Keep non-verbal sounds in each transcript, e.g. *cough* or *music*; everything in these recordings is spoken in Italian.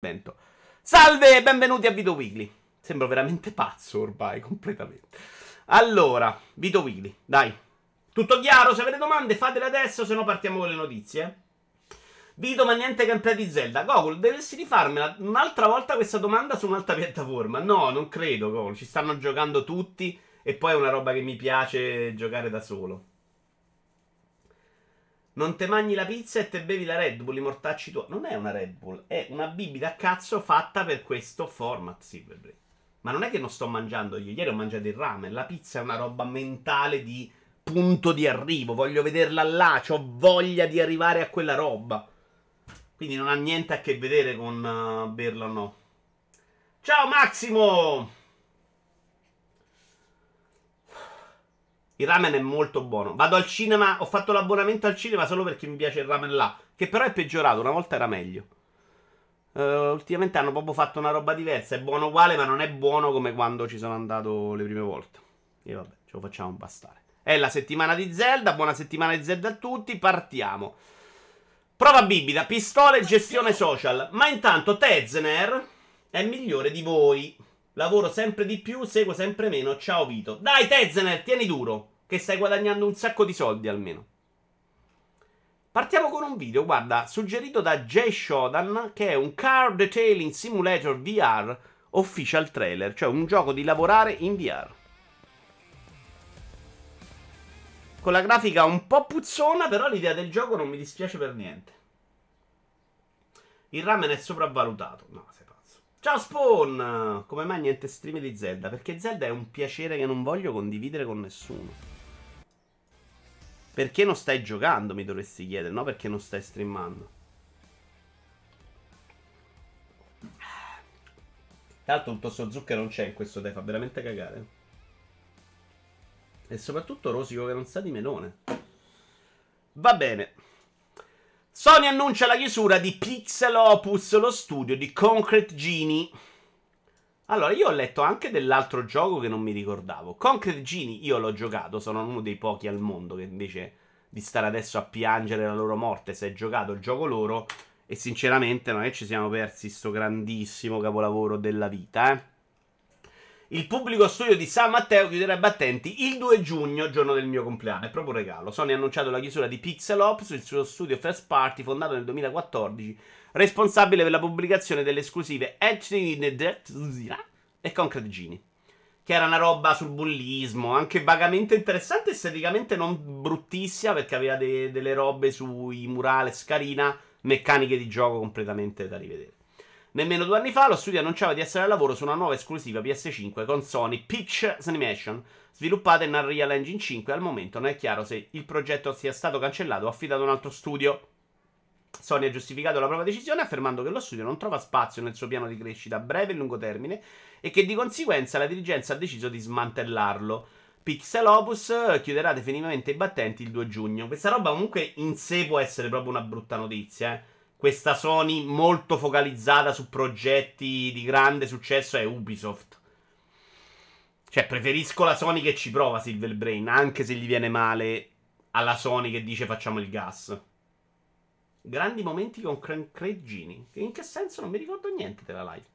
evento. Salve, benvenuti a Vito Weekly. Sembro veramente pazzo ormai, *laughs* completamente. Allora, Vito Weekly, dai. Tutto chiaro? Se avete domande fatele adesso, se no partiamo con le notizie. Vito, ma niente gameplay di Zelda. Gogol, dovresti rifarmela un'altra volta questa domanda su un'altra piattaforma. No, non credo, Gogol. Ci stanno giocando tutti e poi è una roba che mi piace giocare da solo. Non te mangi la pizza e te bevi la Red Bull, i mortacci tuoi. Non è una Red Bull, è una bibita a cazzo fatta per questo format, Silverblade. Ma non è che non sto mangiando io. Ieri ho mangiato il ramen. La pizza è una roba mentale di punto di arrivo. Voglio vederla là. Ho voglia di arrivare a quella roba. Quindi non ha niente a che vedere con uh, berla o no. Ciao Massimo! Il ramen è molto buono. Vado al cinema, ho fatto l'abbonamento al cinema solo perché mi piace il ramen là. Che però è peggiorato, una volta era meglio. Uh, ultimamente hanno proprio fatto una roba diversa. È buono uguale, ma non è buono come quando ci sono andato le prime volte. E vabbè, ce lo facciamo bastare. È la settimana di Zelda. Buona settimana di Zelda a tutti. Partiamo. Prova bibita, pistole e gestione social. Ma intanto Tezner è migliore di voi. Lavoro sempre di più, seguo sempre meno. Ciao Vito. Dai, Tezener, tieni duro. Che stai guadagnando un sacco di soldi almeno. Partiamo con un video, guarda, suggerito da Jay Shodan, che è un Car Detailing Simulator VR Official Trailer, cioè un gioco di lavorare in VR. Con la grafica un po' puzzona, però l'idea del gioco non mi dispiace per niente. Il ramen è sopravvalutato. No, Ciao Spawn! Come mai niente stream di Zelda? Perché Zelda è un piacere che non voglio condividere con nessuno. Perché non stai giocando, mi dovresti chiedere, no? Perché non stai streamando. Tra l'altro tutto sto zucchero non c'è in questo tè, fa veramente cagare. E soprattutto rosico che non sa di melone. Va bene. Sony annuncia la chiusura di Pixel Opus, lo studio di Concrete Genie. Allora, io ho letto anche dell'altro gioco che non mi ricordavo. Concrete Genie io l'ho giocato, sono uno dei pochi al mondo che invece di stare adesso a piangere la loro morte si è giocato il gioco loro e sinceramente non è che ci siamo persi sto grandissimo capolavoro della vita, eh. Il pubblico studio di San Matteo chiuderà i battenti il 2 giugno, giorno del mio compleanno. È proprio un regalo. Sony ha annunciato la chiusura di Pixel Ops, il suo studio first party fondato nel 2014, responsabile per la pubblicazione delle esclusive Edge e Concrete Genie. Che era una roba sul bullismo, anche vagamente interessante, esteticamente non bruttissima, perché aveva de- delle robe sui murales carina, meccaniche di gioco completamente da rivedere. Nemmeno due anni fa lo studio annunciava di essere al lavoro su una nuova esclusiva PS5 con Sony Pictures Animation, sviluppata in Unreal Engine 5. Al momento non è chiaro se il progetto sia stato cancellato o affidato a un altro studio. Sony ha giustificato la propria decisione affermando che lo studio non trova spazio nel suo piano di crescita a breve e lungo termine e che di conseguenza la dirigenza ha deciso di smantellarlo. Pixel Opus chiuderà definitivamente i battenti il 2 giugno. Questa roba comunque in sé può essere proprio una brutta notizia, eh questa Sony molto focalizzata su progetti di grande successo è Ubisoft. Cioè, preferisco la Sony che ci prova Silver Brain, anche se gli viene male alla Sony che dice facciamo il gas. Grandi momenti con Craig Genie. In che senso non mi ricordo niente della live.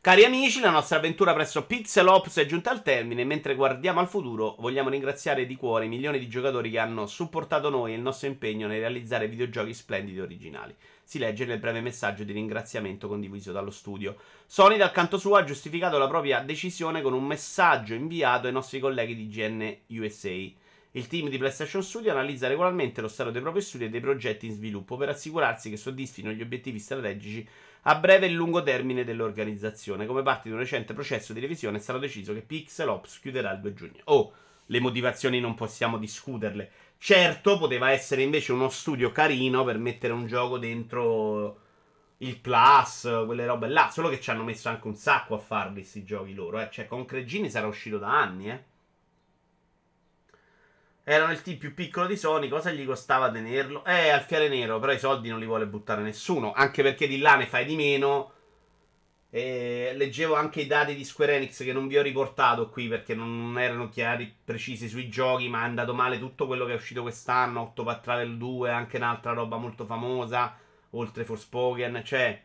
Cari amici, la nostra avventura presso Pixel Ops è giunta al termine. Mentre guardiamo al futuro, vogliamo ringraziare di cuore i milioni di giocatori che hanno supportato noi e il nostro impegno nel realizzare videogiochi splendidi e originali. Si legge nel breve messaggio di ringraziamento condiviso dallo studio. Sony, dal canto suo, ha giustificato la propria decisione con un messaggio inviato ai nostri colleghi di GN USA. Il team di PlayStation Studio analizza regolarmente lo stato dei propri studi e dei progetti in sviluppo per assicurarsi che soddisfino gli obiettivi strategici a breve e lungo termine dell'organizzazione. Come parte di un recente processo di revisione è stato deciso che Pixel Ops chiuderà il 2 giugno. Oh, le motivazioni non possiamo discuterle. Certo, poteva essere invece uno studio carino per mettere un gioco dentro il Plus, quelle robe là. Solo che ci hanno messo anche un sacco a farli questi giochi loro, eh. Cioè, con Cregini sarà uscito da anni, eh. Erano il team più piccolo di Sony, cosa gli costava tenerlo? Eh, Alfiere Nero, però i soldi non li vuole buttare nessuno, anche perché di là ne fai di meno. E leggevo anche i dati di Square Enix che non vi ho riportato qui perché non erano chiari, precisi sui giochi, ma è andato male tutto quello che è uscito quest'anno, Octopath Travel 2, anche un'altra roba molto famosa, oltre Forspoken, cioè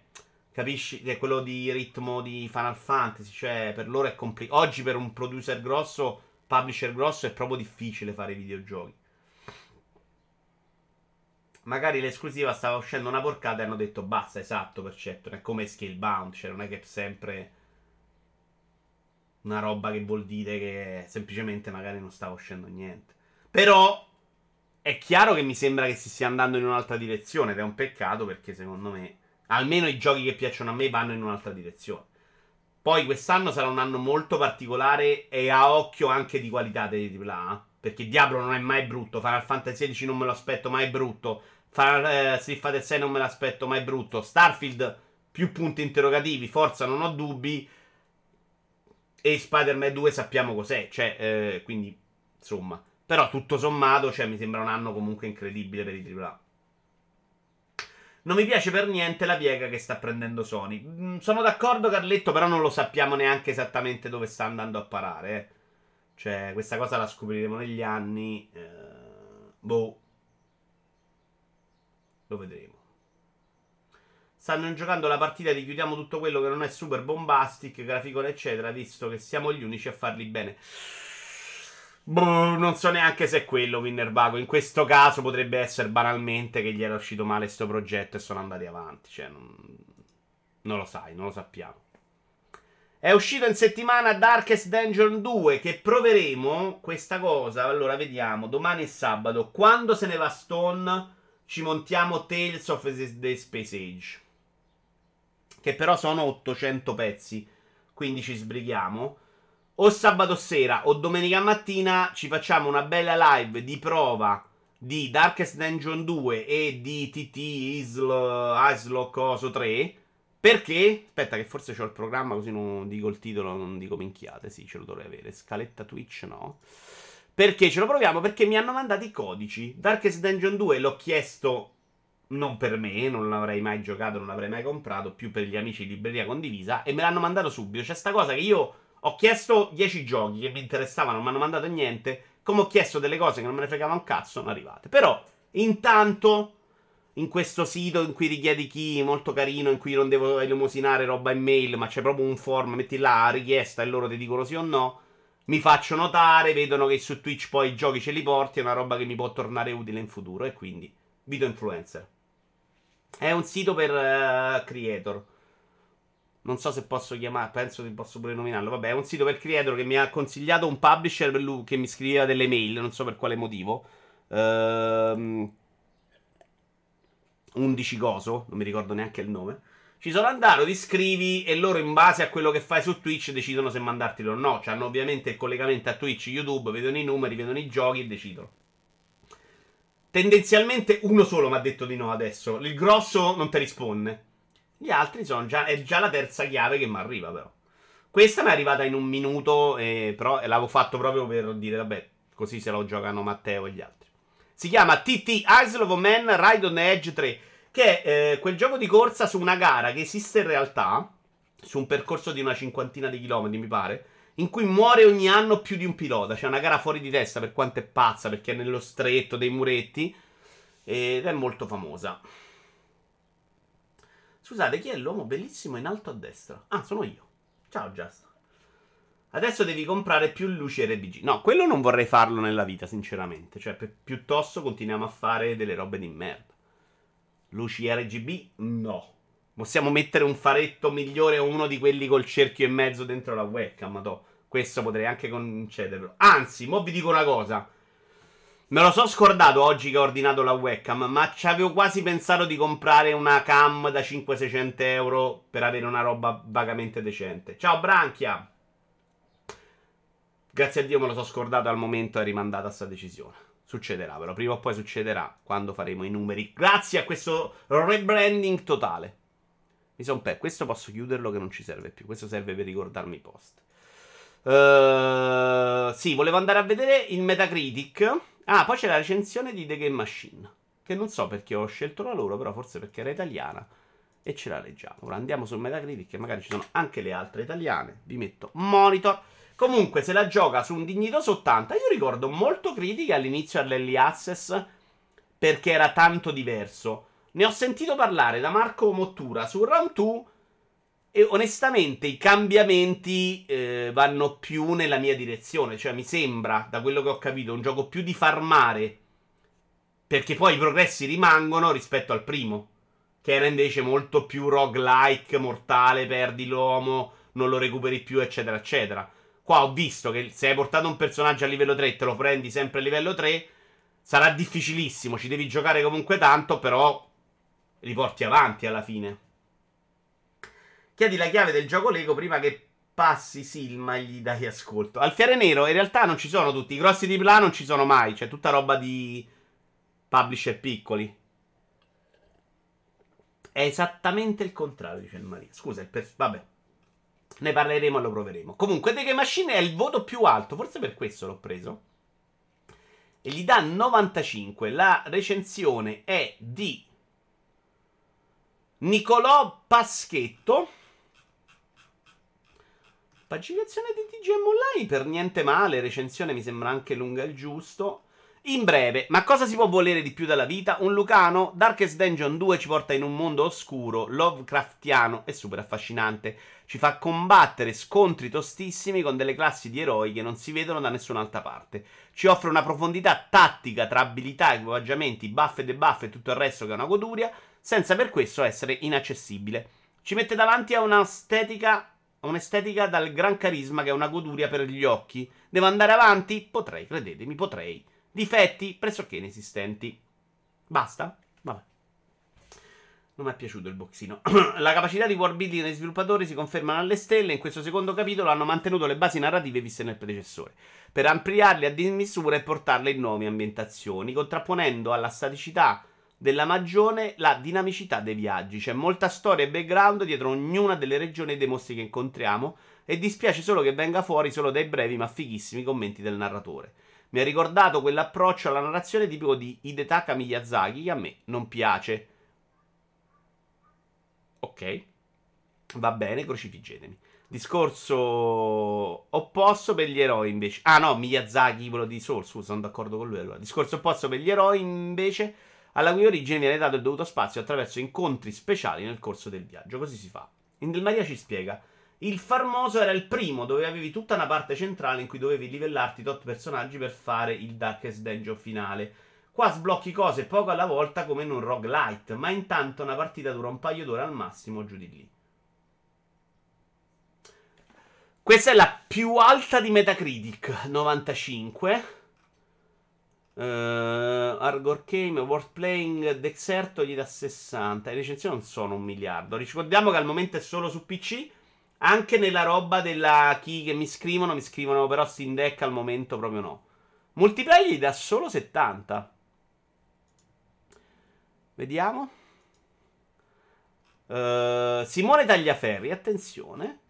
Capisci? È quello di ritmo di Final Fantasy. Cioè, per loro è complicato. Oggi, per un producer grosso, publisher grosso, è proprio difficile fare videogiochi. Magari l'esclusiva stava uscendo una porcata e hanno detto basta, esatto, per certo. Non è come Scalebound. Cioè, non è che è sempre una roba che vuol dire che semplicemente magari non stava uscendo niente. Però è chiaro che mi sembra che si stia andando in un'altra direzione ed è un peccato perché secondo me Almeno i giochi che piacciono a me vanno in un'altra direzione. Poi quest'anno sarà un anno molto particolare e a occhio anche di qualità dei AAA. Perché Diablo non è mai brutto. Final Fantasy XVI non me lo aspetto mai brutto. Final, eh, Street Fighter 6 non me l'aspetto mai brutto. Starfield più punti interrogativi. Forza non ho dubbi. E Spider-Man 2 sappiamo cos'è. Cioè, eh, quindi, insomma. Però tutto sommato, cioè, mi sembra un anno comunque incredibile per i AAA. Non mi piace per niente la piega che sta prendendo Sony. Mm, sono d'accordo, Carletto, però non lo sappiamo neanche esattamente dove sta andando a parare. Eh. Cioè, questa cosa la scopriremo negli anni. Eh, boh. Lo vedremo. Stanno giocando la partita di chiudiamo tutto quello che non è super bombastic, graficone, eccetera, visto che siamo gli unici a farli bene. Boh, non so neanche se è quello Winnerbago. In questo caso potrebbe essere banalmente che gli era uscito male questo progetto e sono andati avanti. Cioè, non, non lo sai, non lo sappiamo. È uscito in settimana Darkest Dungeon 2 che proveremo questa cosa. Allora, vediamo, domani è sabato. Quando se ne va Stone ci montiamo Tales of the Space Age. Che però sono 800 pezzi. Quindi ci sbrighiamo o sabato sera o domenica mattina ci facciamo una bella live di prova di Darkest Dungeon 2 e di TT Isl, Islo Coso 3. Perché? Aspetta, che forse ho il programma così non dico il titolo, non dico minchiate. Sì, ce lo dovrei avere. Scaletta Twitch, no. Perché ce lo proviamo? Perché mi hanno mandato i codici. Darkest Dungeon 2 l'ho chiesto non per me, non l'avrei mai giocato, non l'avrei mai comprato, più per gli amici di libreria condivisa. E me l'hanno mandato subito. C'è sta cosa che io ho chiesto 10 giochi che mi interessavano, non mi hanno mandato niente. Come ho chiesto delle cose che non me ne fregavano un cazzo, sono arrivate. Però, intanto, in questo sito in cui richiedi chi molto carino, in cui non devo elemosinare roba in mail, ma c'è proprio un form, metti là richiesta e loro ti dicono sì o no. Mi faccio notare, vedono che su Twitch poi i giochi ce li porti, è una roba che mi può tornare utile in futuro. E quindi, video influencer. È un sito per uh, creator. Non so se posso chiamare, penso che posso pure nominarlo. Vabbè, è un sito per creator che mi ha consigliato un publisher per lui, che mi scriveva delle mail, non so per quale motivo. Ehm, 11 coso, non mi ricordo neanche il nome. Ci sono andato, ti scrivi e loro in base a quello che fai su Twitch decidono se mandartelo o no. Hanno ovviamente il collegamento a Twitch, YouTube, vedono i numeri, vedono i giochi e decidono. Tendenzialmente uno solo mi ha detto di no adesso. Il grosso non ti risponde. Gli altri sono già, è già la terza chiave che mi arriva, però. Questa mi è arrivata in un minuto, eh, però l'avevo fatto proprio per dire, vabbè, così se lo giocano Matteo e gli altri. Si chiama TT Isle of Man Ride on the Edge 3, che è eh, quel gioco di corsa su una gara che esiste in realtà, su un percorso di una cinquantina di chilometri, mi pare, in cui muore ogni anno più di un pilota. C'è una gara fuori di testa per quanto è pazza, perché è nello stretto dei muretti, ed è molto famosa. Scusate, chi è l'uomo bellissimo in alto a destra? Ah, sono io. Ciao, Just. Adesso devi comprare più luci RBG. No, quello non vorrei farlo nella vita, sinceramente. Cioè, pi- piuttosto continuiamo a fare delle robe di merda. Luci RGB? No. Possiamo mettere un faretto migliore o uno di quelli col cerchio e mezzo dentro la webcam, to. Questo potrei anche concederlo. Anzi, mo vi dico una cosa. Me lo so scordato oggi che ho ordinato la webcam, ma ci avevo quasi pensato di comprare una cam da 500-600 euro per avere una roba vagamente decente. Ciao Branchia! Grazie a Dio me lo so scordato al momento è rimandata questa decisione. Succederà, però prima o poi succederà quando faremo i numeri. Grazie a questo rebranding totale. Mi son perso. Questo posso chiuderlo che non ci serve più. Questo serve per ricordarmi i post. Uh, sì, volevo andare a vedere il Metacritic Ah, poi c'è la recensione di The Game Machine. Che non so perché ho scelto la loro, però forse perché era italiana. E ce la leggiamo. Ora andiamo su Metacritic, che magari ci sono anche le altre italiane. Vi metto monitor. Comunque, se la gioca su un dignitoso 80, io ricordo molto critiche all'inizio all'Early Access perché era tanto diverso. Ne ho sentito parlare da Marco Mottura su Round 2 E onestamente i cambiamenti eh, vanno più nella mia direzione. Cioè, mi sembra, da quello che ho capito, un gioco più di farmare. Perché poi i progressi rimangono rispetto al primo. Che era invece molto più roguelike, mortale, perdi l'uomo, non lo recuperi più, eccetera, eccetera. Qua ho visto che se hai portato un personaggio a livello 3 e te lo prendi sempre a livello 3, sarà difficilissimo. Ci devi giocare comunque tanto, però li porti avanti alla fine. Chiedi la chiave del gioco Lego prima che passi Silma e gli dai ascolto. Al Fiere Nero in realtà non ci sono tutti. I grossi di là non ci sono mai. C'è tutta roba di publisher piccoli. È esattamente il contrario, dice il Maria. Scusa, il per... vabbè. Ne parleremo e lo proveremo. Comunque, The Game Machine è il voto più alto. Forse per questo l'ho preso. E gli dà 95. La recensione è di Nicolò Paschetto. Paginazione di TGM Online per niente male. Recensione mi sembra anche lunga il giusto. In breve, ma cosa si può volere di più dalla vita? Un Lucano? Darkest Dungeon 2 ci porta in un mondo oscuro, Lovecraftiano e super affascinante. Ci fa combattere scontri tostissimi con delle classi di eroi che non si vedono da nessun'altra parte. Ci offre una profondità tattica tra abilità, equipaggiamenti, buff e debuff e tutto il resto che è una goduria, senza per questo essere inaccessibile. Ci mette davanti a un'estetica, un'estetica dal gran carisma che è una goduria per gli occhi. Devo andare avanti? Potrei, credetemi, potrei. Difetti pressoché inesistenti. Basta? Vabbè. Non mi è piaciuto il boxino. *clears throat* la capacità di world building dei sviluppatori si confermano alle stelle. In questo secondo capitolo hanno mantenuto le basi narrative viste nel predecessore, per ampliarle a dismisura e portarle in nuove ambientazioni, contrapponendo alla staticità della magione la dinamicità dei viaggi. C'è molta storia e background dietro ognuna delle regioni e dei mostri che incontriamo. E dispiace solo che venga fuori solo dai brevi ma fighissimi commenti del narratore. Mi ha ricordato quell'approccio alla narrazione tipico di Hidetaka Miyazaki che a me non piace. Ok. Va bene, crocifiggetemi. Discorso opposto per gli eroi invece. Ah no, Miyazaki, quello di Soul, scusa, sono d'accordo con lui allora. Discorso opposto per gli eroi invece, alla cui origine viene dato il dovuto spazio attraverso incontri speciali nel corso del viaggio. Così si fa. Indel Maria ci spiega. Il Farmoso era il primo dove avevi tutta una parte centrale in cui dovevi livellarti tot personaggi per fare il Darkest Dungeon finale. Qua sblocchi cose poco alla volta come in un roguelite, ma intanto una partita dura un paio d'ore al massimo giù di lì. Questa è la più alta di Metacritic, 95. Uh, Argor Game, World Playing, Dexerto gli dà 60. Le recensioni non sono un miliardo. Ricordiamo che al momento è solo su PC. Anche nella roba della chi che mi scrivono, mi scrivono però Steam Deck al momento proprio no. Multiplayer gli dà solo 70. Vediamo. Uh, Simone Tagliaferri, attenzione.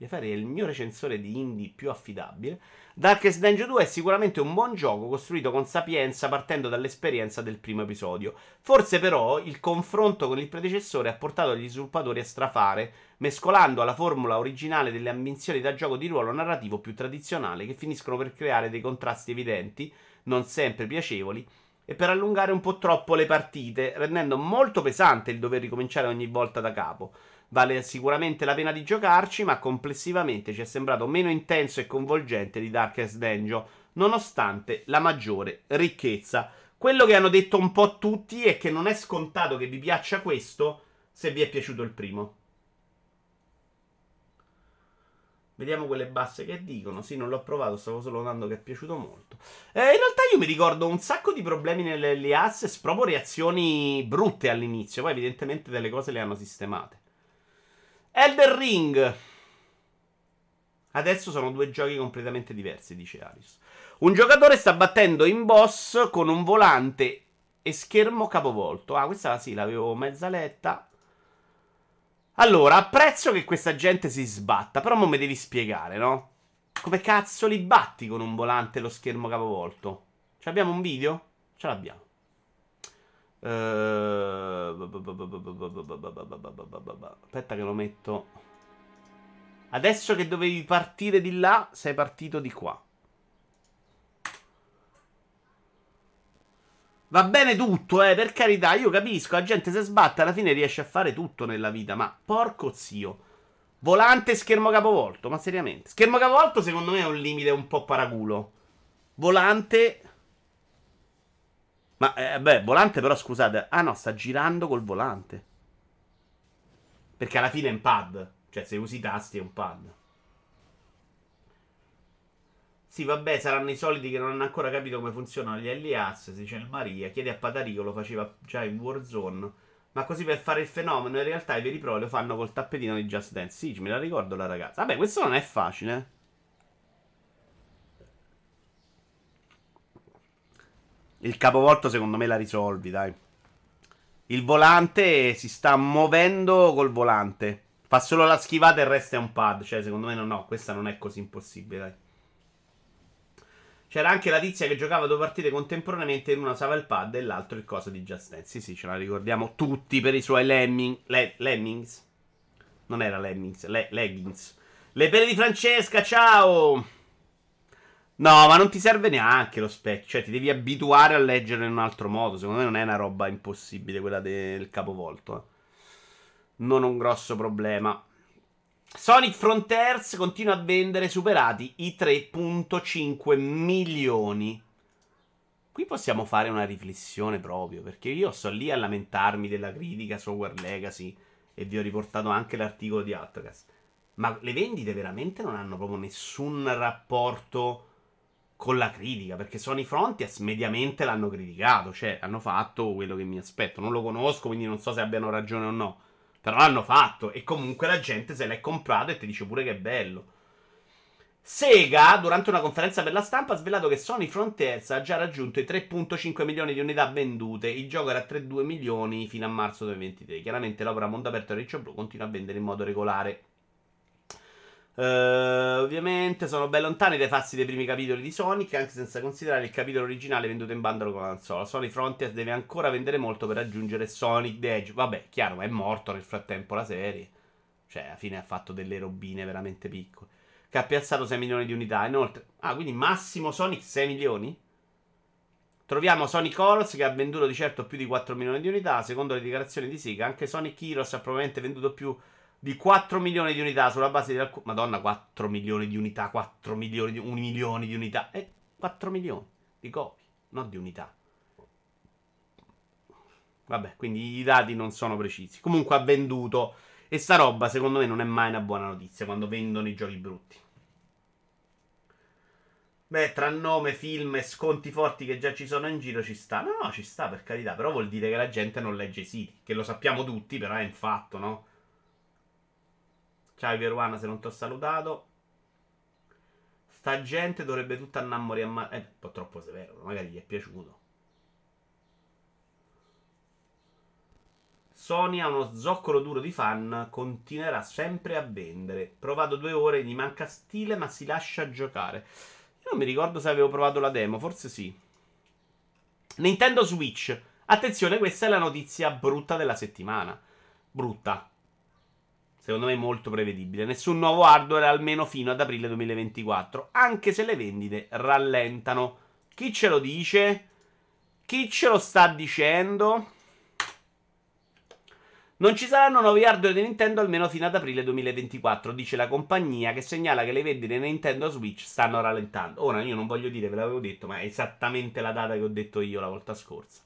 Tagliaferri è il mio recensore di indie più affidabile. Darkest Dungeon 2 è sicuramente un buon gioco costruito con sapienza partendo dall'esperienza del primo episodio. Forse però il confronto con il predecessore ha portato gli sviluppatori a strafare, mescolando alla formula originale delle ambizioni da gioco di ruolo narrativo più tradizionale che finiscono per creare dei contrasti evidenti, non sempre piacevoli, e per allungare un po' troppo le partite, rendendo molto pesante il dover ricominciare ogni volta da capo. Vale sicuramente la pena di giocarci, ma complessivamente ci è sembrato meno intenso e coinvolgente di Darkest Dungeon, nonostante la maggiore ricchezza. Quello che hanno detto un po' tutti è che non è scontato che vi piaccia questo se vi è piaciuto il primo. Vediamo quelle basse che dicono. Sì, non l'ho provato, stavo solo notando che è piaciuto molto. Eh, in realtà io mi ricordo un sacco di problemi nelle Access, proprio reazioni brutte all'inizio. Poi evidentemente delle cose le hanno sistemate. Elder Ring. Adesso sono due giochi completamente diversi, dice Arius. Un giocatore sta battendo in boss con un volante e schermo capovolto. Ah, questa sì, l'avevo mezza letta. Allora, apprezzo che questa gente si sbatta, però mo mi devi spiegare, no? Come cazzo li batti con un volante e lo schermo capovolto? Ci abbiamo un video? Ce l'abbiamo. Aspetta che lo metto. Adesso che dovevi partire di là, sei partito di qua. Va bene tutto, eh, per carità, io capisco, la gente se sbatte alla fine riesce a fare tutto nella vita, ma porco zio. Volante e schermo capovolto, ma seriamente. Schermo capovolto secondo me è un limite un po' paraculo. Volante... Ma, eh, beh, volante però scusate. Ah no, sta girando col volante. Perché alla fine è un pad. Cioè, se usi i tasti è un pad. Sì, vabbè, saranno i soliti che non hanno ancora capito come funzionano gli LIAS. Si dice il Maria. Chiede a Patarico, lo faceva già in Warzone. Ma così per fare il fenomeno, in realtà i veri pro lo fanno col tappetino di Just Dance. Sì, me la ricordo la ragazza. Vabbè, questo non è facile. Il capovolto secondo me la risolvi, dai. Il volante si sta muovendo col volante. Fa solo la schivata e il resto è un pad. Cioè, secondo me no, no, questa non è così impossibile, dai. C'era anche la tizia che giocava due partite contemporaneamente, una usava il pad e l'altro il coso di Just Dance. Sì, sì, ce la ricordiamo tutti per i suoi lemming, le, lemmings. Non era lemmings, le, leggings. Le pere di Francesca, ciao! No, ma non ti serve neanche lo specchio. Cioè, ti devi abituare a leggere in un altro modo. Secondo me non è una roba impossibile quella del capovolto. Eh. Non un grosso problema. Sonic Frontiers continua a vendere superati i 3.5 milioni. Qui possiamo fare una riflessione proprio, perché io sto lì a lamentarmi della critica su War Legacy e vi ho riportato anche l'articolo di Outcast. Ma le vendite veramente non hanno proprio nessun rapporto con la critica, perché Sony Frontiers mediamente l'hanno criticato, cioè hanno fatto quello che mi aspetto. Non lo conosco, quindi non so se abbiano ragione o no. Però l'hanno fatto e comunque la gente se l'è comprato e ti dice pure che è bello. Sega, durante una conferenza per la stampa, ha svelato che Sony Frontiers ha già raggiunto i 3.5 milioni di unità vendute. Il gioco era a 3,2 milioni fino a marzo 2023. Chiaramente l'opera Mondo Aperto e Riccio Blu continua a vendere in modo regolare. Uh, ovviamente sono ben lontani dai fasti dei primi capitoli di Sonic, anche senza considerare il capitolo originale venduto in bundle con la console. Sony Frontier deve ancora vendere molto per raggiungere Sonic the Edge. Vabbè, chiaro, ma è morto nel frattempo la serie. Cioè, alla fine ha fatto delle robine veramente piccole. Che ha piazzato 6 milioni di unità. Inoltre, ah, quindi massimo Sonic 6 milioni? Troviamo Sonic Heroes che ha venduto di certo più di 4 milioni di unità. Secondo le dichiarazioni di Sega, anche Sonic Heroes ha probabilmente venduto più di 4 milioni di unità sulla base di alcuni... Madonna, 4 milioni di unità, 4 milioni di... 1 milione di unità. Eh, 4 milioni di copie, non di unità. Vabbè, quindi i dati non sono precisi. Comunque ha venduto. E sta roba, secondo me, non è mai una buona notizia quando vendono i giochi brutti. Beh, tra nome, film e sconti forti che già ci sono in giro ci sta. No, no, ci sta per carità. Però vuol dire che la gente non legge i siti. Che lo sappiamo tutti, però è un fatto, no? Ciao Pieruana se non ti ho salutato. Sta gente dovrebbe tutta annamorare a ma- Eh, un po' troppo severo, magari gli è piaciuto. Sony ha uno zoccolo duro di fan, continuerà sempre a vendere. Provato due ore, gli manca stile, ma si lascia giocare. Io non mi ricordo se avevo provato la demo, forse sì. Nintendo Switch. Attenzione, questa è la notizia brutta della settimana. Brutta secondo me molto prevedibile. Nessun nuovo hardware almeno fino ad aprile 2024, anche se le vendite rallentano. Chi ce lo dice? Chi ce lo sta dicendo? Non ci saranno nuovi hardware di Nintendo almeno fino ad aprile 2024, dice la compagnia che segnala che le vendite Nintendo Switch stanno rallentando. Ora io non voglio dire, ve l'avevo detto, ma è esattamente la data che ho detto io la volta scorsa.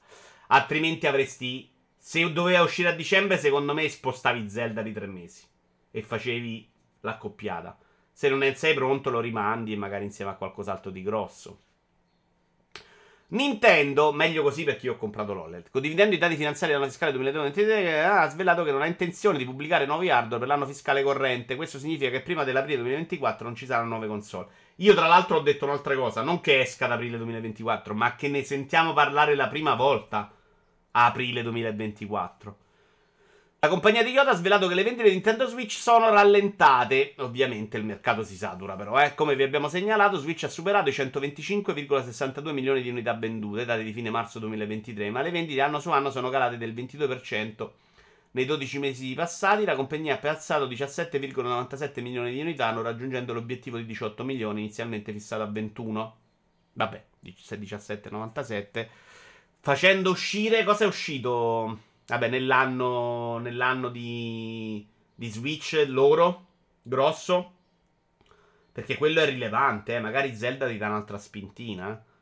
Altrimenti avresti se doveva uscire a dicembre, secondo me spostavi Zelda di tre mesi e facevi l'accoppiata. Se non sei pronto, lo rimandi e magari insieme a qualcos'altro di grosso. Nintendo, meglio così perché io ho comprato l'OLED. Condividendo i dati finanziari dell'anno fiscale 2023, ha svelato che non ha intenzione di pubblicare nuovi hardware per l'anno fiscale corrente. Questo significa che prima dell'aprile 2024 non ci saranno nuove console. Io, tra l'altro, ho detto un'altra cosa: non che esca ad aprile 2024, ma che ne sentiamo parlare la prima volta a aprile 2024. La compagnia di Yoda ha svelato che le vendite di Nintendo Switch sono rallentate. Ovviamente il mercato si satura, però. Eh. Come vi abbiamo segnalato, Switch ha superato i 125,62 milioni di unità vendute, date di fine marzo 2023, ma le vendite anno su anno sono calate del 22%. Nei 12 mesi passati la compagnia ha piazzato 17,97 milioni di unità, non raggiungendo l'obiettivo di 18 milioni, inizialmente fissato a 21. Vabbè, 17,97 facendo uscire. Cosa è uscito? Vabbè, nell'anno, nell'anno di, di Switch loro. grosso. Perché quello è rilevante, eh. magari Zelda ti dà un'altra spintina. Eh.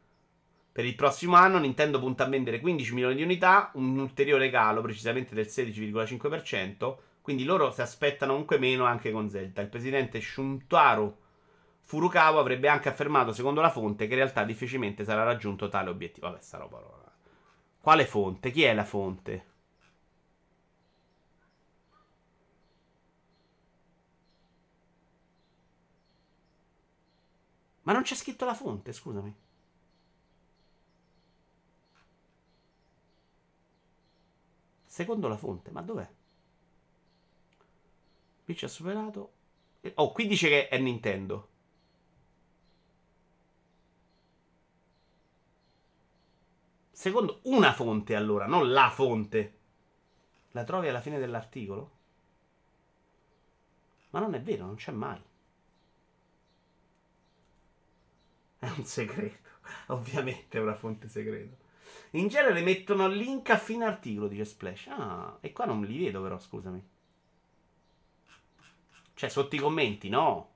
Per il prossimo anno Nintendo punta a vendere 15 milioni di unità, un ulteriore calo precisamente del 16,5%. Quindi loro si aspettano comunque meno anche con Zelda. Il presidente Shuntaro Furukawa avrebbe anche affermato, secondo la fonte, che in realtà difficilmente sarà raggiunto tale obiettivo. Vabbè, sta roba. Quale fonte? Chi è la fonte? Ma non c'è scritto la fonte, scusami. Secondo la fonte, ma dov'è? Qui ci ha superato. Oh, qui dice che è Nintendo. Secondo una fonte, allora, non la fonte. La trovi alla fine dell'articolo? Ma non è vero, non c'è mai. È un segreto. *laughs* Ovviamente è una fonte segreta. In genere mettono link a fine articolo, dice Splash. Ah, e qua non li vedo però, scusami. Cioè, sotto i commenti, no.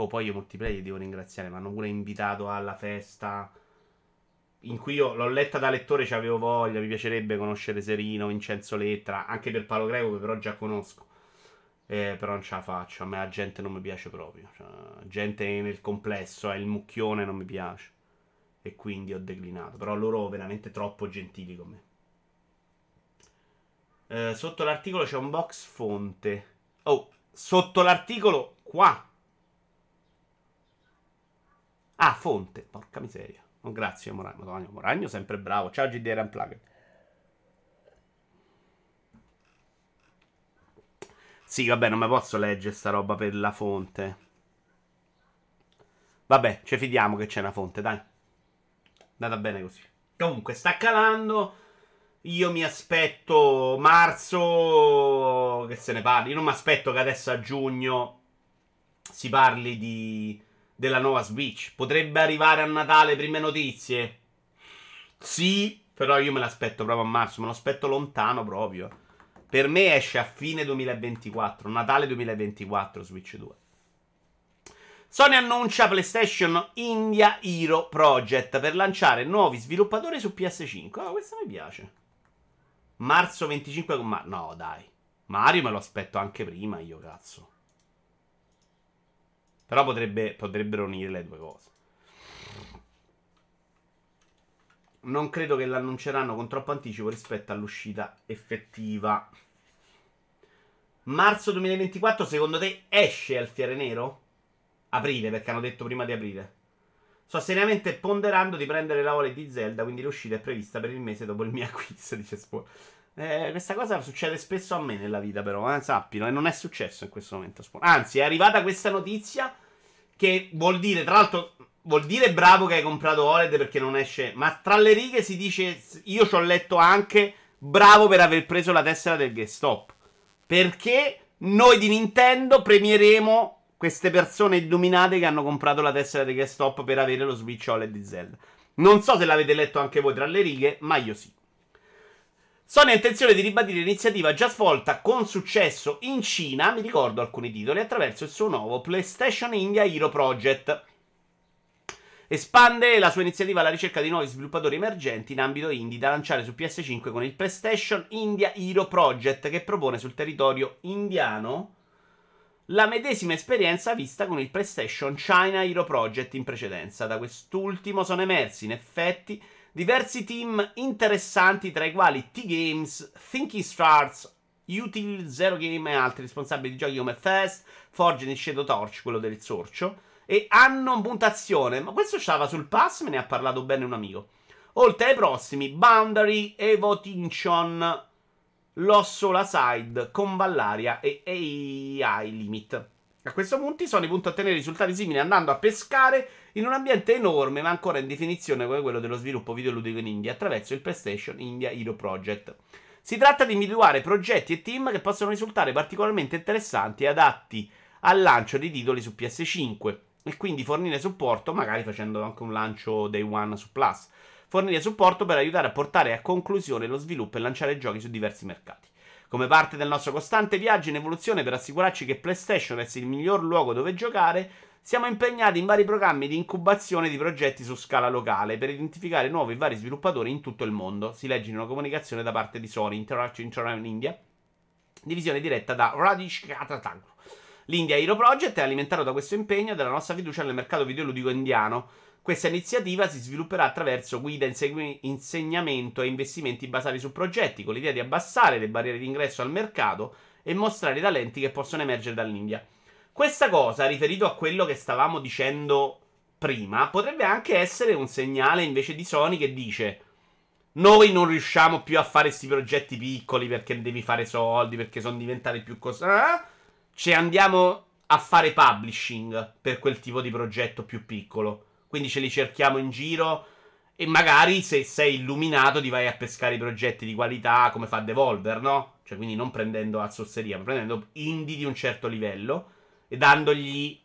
Oh, poi io multiplayer devo ringraziare, mi hanno pure invitato alla festa. In cui io l'ho letta da lettore, ci avevo voglia. Mi piacerebbe conoscere Serino, Vincenzo Lettra, anche per Paolo Greco, che però già conosco. Eh, però non ce la faccio. A me la gente non mi piace proprio. Cioè, gente nel complesso, è il mucchione, non mi piace. E quindi ho declinato. Però loro veramente troppo gentili con me. Eh, sotto l'articolo c'è un box fonte. Oh, sotto l'articolo qua Ah, fonte. Porca miseria. Oh, grazie, Moragno. Madonna, Moragno sempre bravo. Ciao, GDR Unplugged. Sì, vabbè, non mi posso leggere sta roba per la fonte. Vabbè, ci fidiamo che c'è una fonte, dai. Andata bene così. Comunque, sta calando. Io mi aspetto marzo che se ne parli. Io non mi aspetto che adesso a giugno si parli di della nuova Switch. Potrebbe arrivare a Natale prime notizie. Sì, però io me l'aspetto proprio a marzo, me lo aspetto lontano proprio. Per me esce a fine 2024, Natale 2024 Switch 2. Sony annuncia PlayStation India Hero Project per lanciare nuovi sviluppatori su PS5. Oh, questa mi piace. Marzo 25 con Mario. No, dai. Mario me lo aspetto anche prima, io cazzo. Però potrebbe, potrebbero unire le due cose. Non credo che l'annunceranno con troppo anticipo rispetto all'uscita effettiva. Marzo 2024, secondo te esce Alfiere Nero? Aprile, perché hanno detto prima di aprile. Sto seriamente ponderando di prendere la wallet di Zelda, quindi l'uscita è prevista per il mese dopo il mio *laughs* acquisto, dice Spawn. Eh, questa cosa succede spesso a me nella vita, però, eh, sappilo, e non è successo in questo momento. Anzi, è arrivata questa notizia che vuol dire, tra l'altro, vuol dire bravo che hai comprato OLED perché non esce. Ma tra le righe si dice, io ci ho letto anche bravo per aver preso la tessera del GameStop. Perché noi di Nintendo premieremo queste persone illuminate che hanno comprato la tessera del GameStop per avere lo Switch OLED di Zelda. Non so se l'avete letto anche voi tra le righe, ma io sì. Sony ha intenzione di ribadire l'iniziativa già svolta con successo in Cina, mi ricordo alcuni titoli, attraverso il suo nuovo PlayStation India Hero Project. Espande la sua iniziativa alla ricerca di nuovi sviluppatori emergenti in ambito indie da lanciare su PS5 con il PlayStation India Hero Project che propone sul territorio indiano la medesima esperienza vista con il PlayStation China Hero Project in precedenza. Da quest'ultimo sono emersi in effetti diversi team interessanti, tra i quali T-Games, Thinking Stars, Util Zero Game e altri responsabili di giochi come Fast, Forging e Shadow Torch, quello del sorcio, e hanno mutazione. Ma questo stava sul pass, me ne ha parlato bene un amico. Oltre ai prossimi, Boundary, Evotintion, Lost Soul Side, Convallaria e AI Limit. A questo punto Sony punta a ottenere risultati simili andando a pescare in un ambiente enorme ma ancora in definizione come quello dello sviluppo videoludico in India attraverso il PlayStation India Hero Project. Si tratta di individuare progetti e team che possono risultare particolarmente interessanti e adatti al lancio di titoli su PS5 e quindi fornire supporto, magari facendo anche un lancio day one su Plus, fornire supporto per aiutare a portare a conclusione lo sviluppo e lanciare giochi su diversi mercati. Come parte del nostro costante viaggio in evoluzione per assicurarci che PlayStation resti il miglior luogo dove giocare, siamo impegnati in vari programmi di incubazione di progetti su scala locale per identificare nuovi e vari sviluppatori in tutto il mondo. Si legge in una comunicazione da parte di Sony Interaction in India, divisione diretta da Radish Katataglu. L'India Hero Project è alimentato da questo impegno e dalla nostra fiducia nel mercato videoludico indiano. Questa iniziativa si svilupperà attraverso guida, insegui- insegnamento e investimenti basati su progetti, con l'idea di abbassare le barriere di ingresso al mercato e mostrare i talenti che possono emergere dall'India. Questa cosa, riferito a quello che stavamo dicendo prima, potrebbe anche essere un segnale invece di Sony che dice noi non riusciamo più a fare questi progetti piccoli perché devi fare soldi, perché sono diventati più costosi. Eh? Ci andiamo a fare publishing per quel tipo di progetto più piccolo. Quindi ce li cerchiamo in giro e magari se sei illuminato ti vai a pescare i progetti di qualità come fa Devolver, no? Cioè quindi non prendendo a zozzeria, ma prendendo indie di un certo livello e dandogli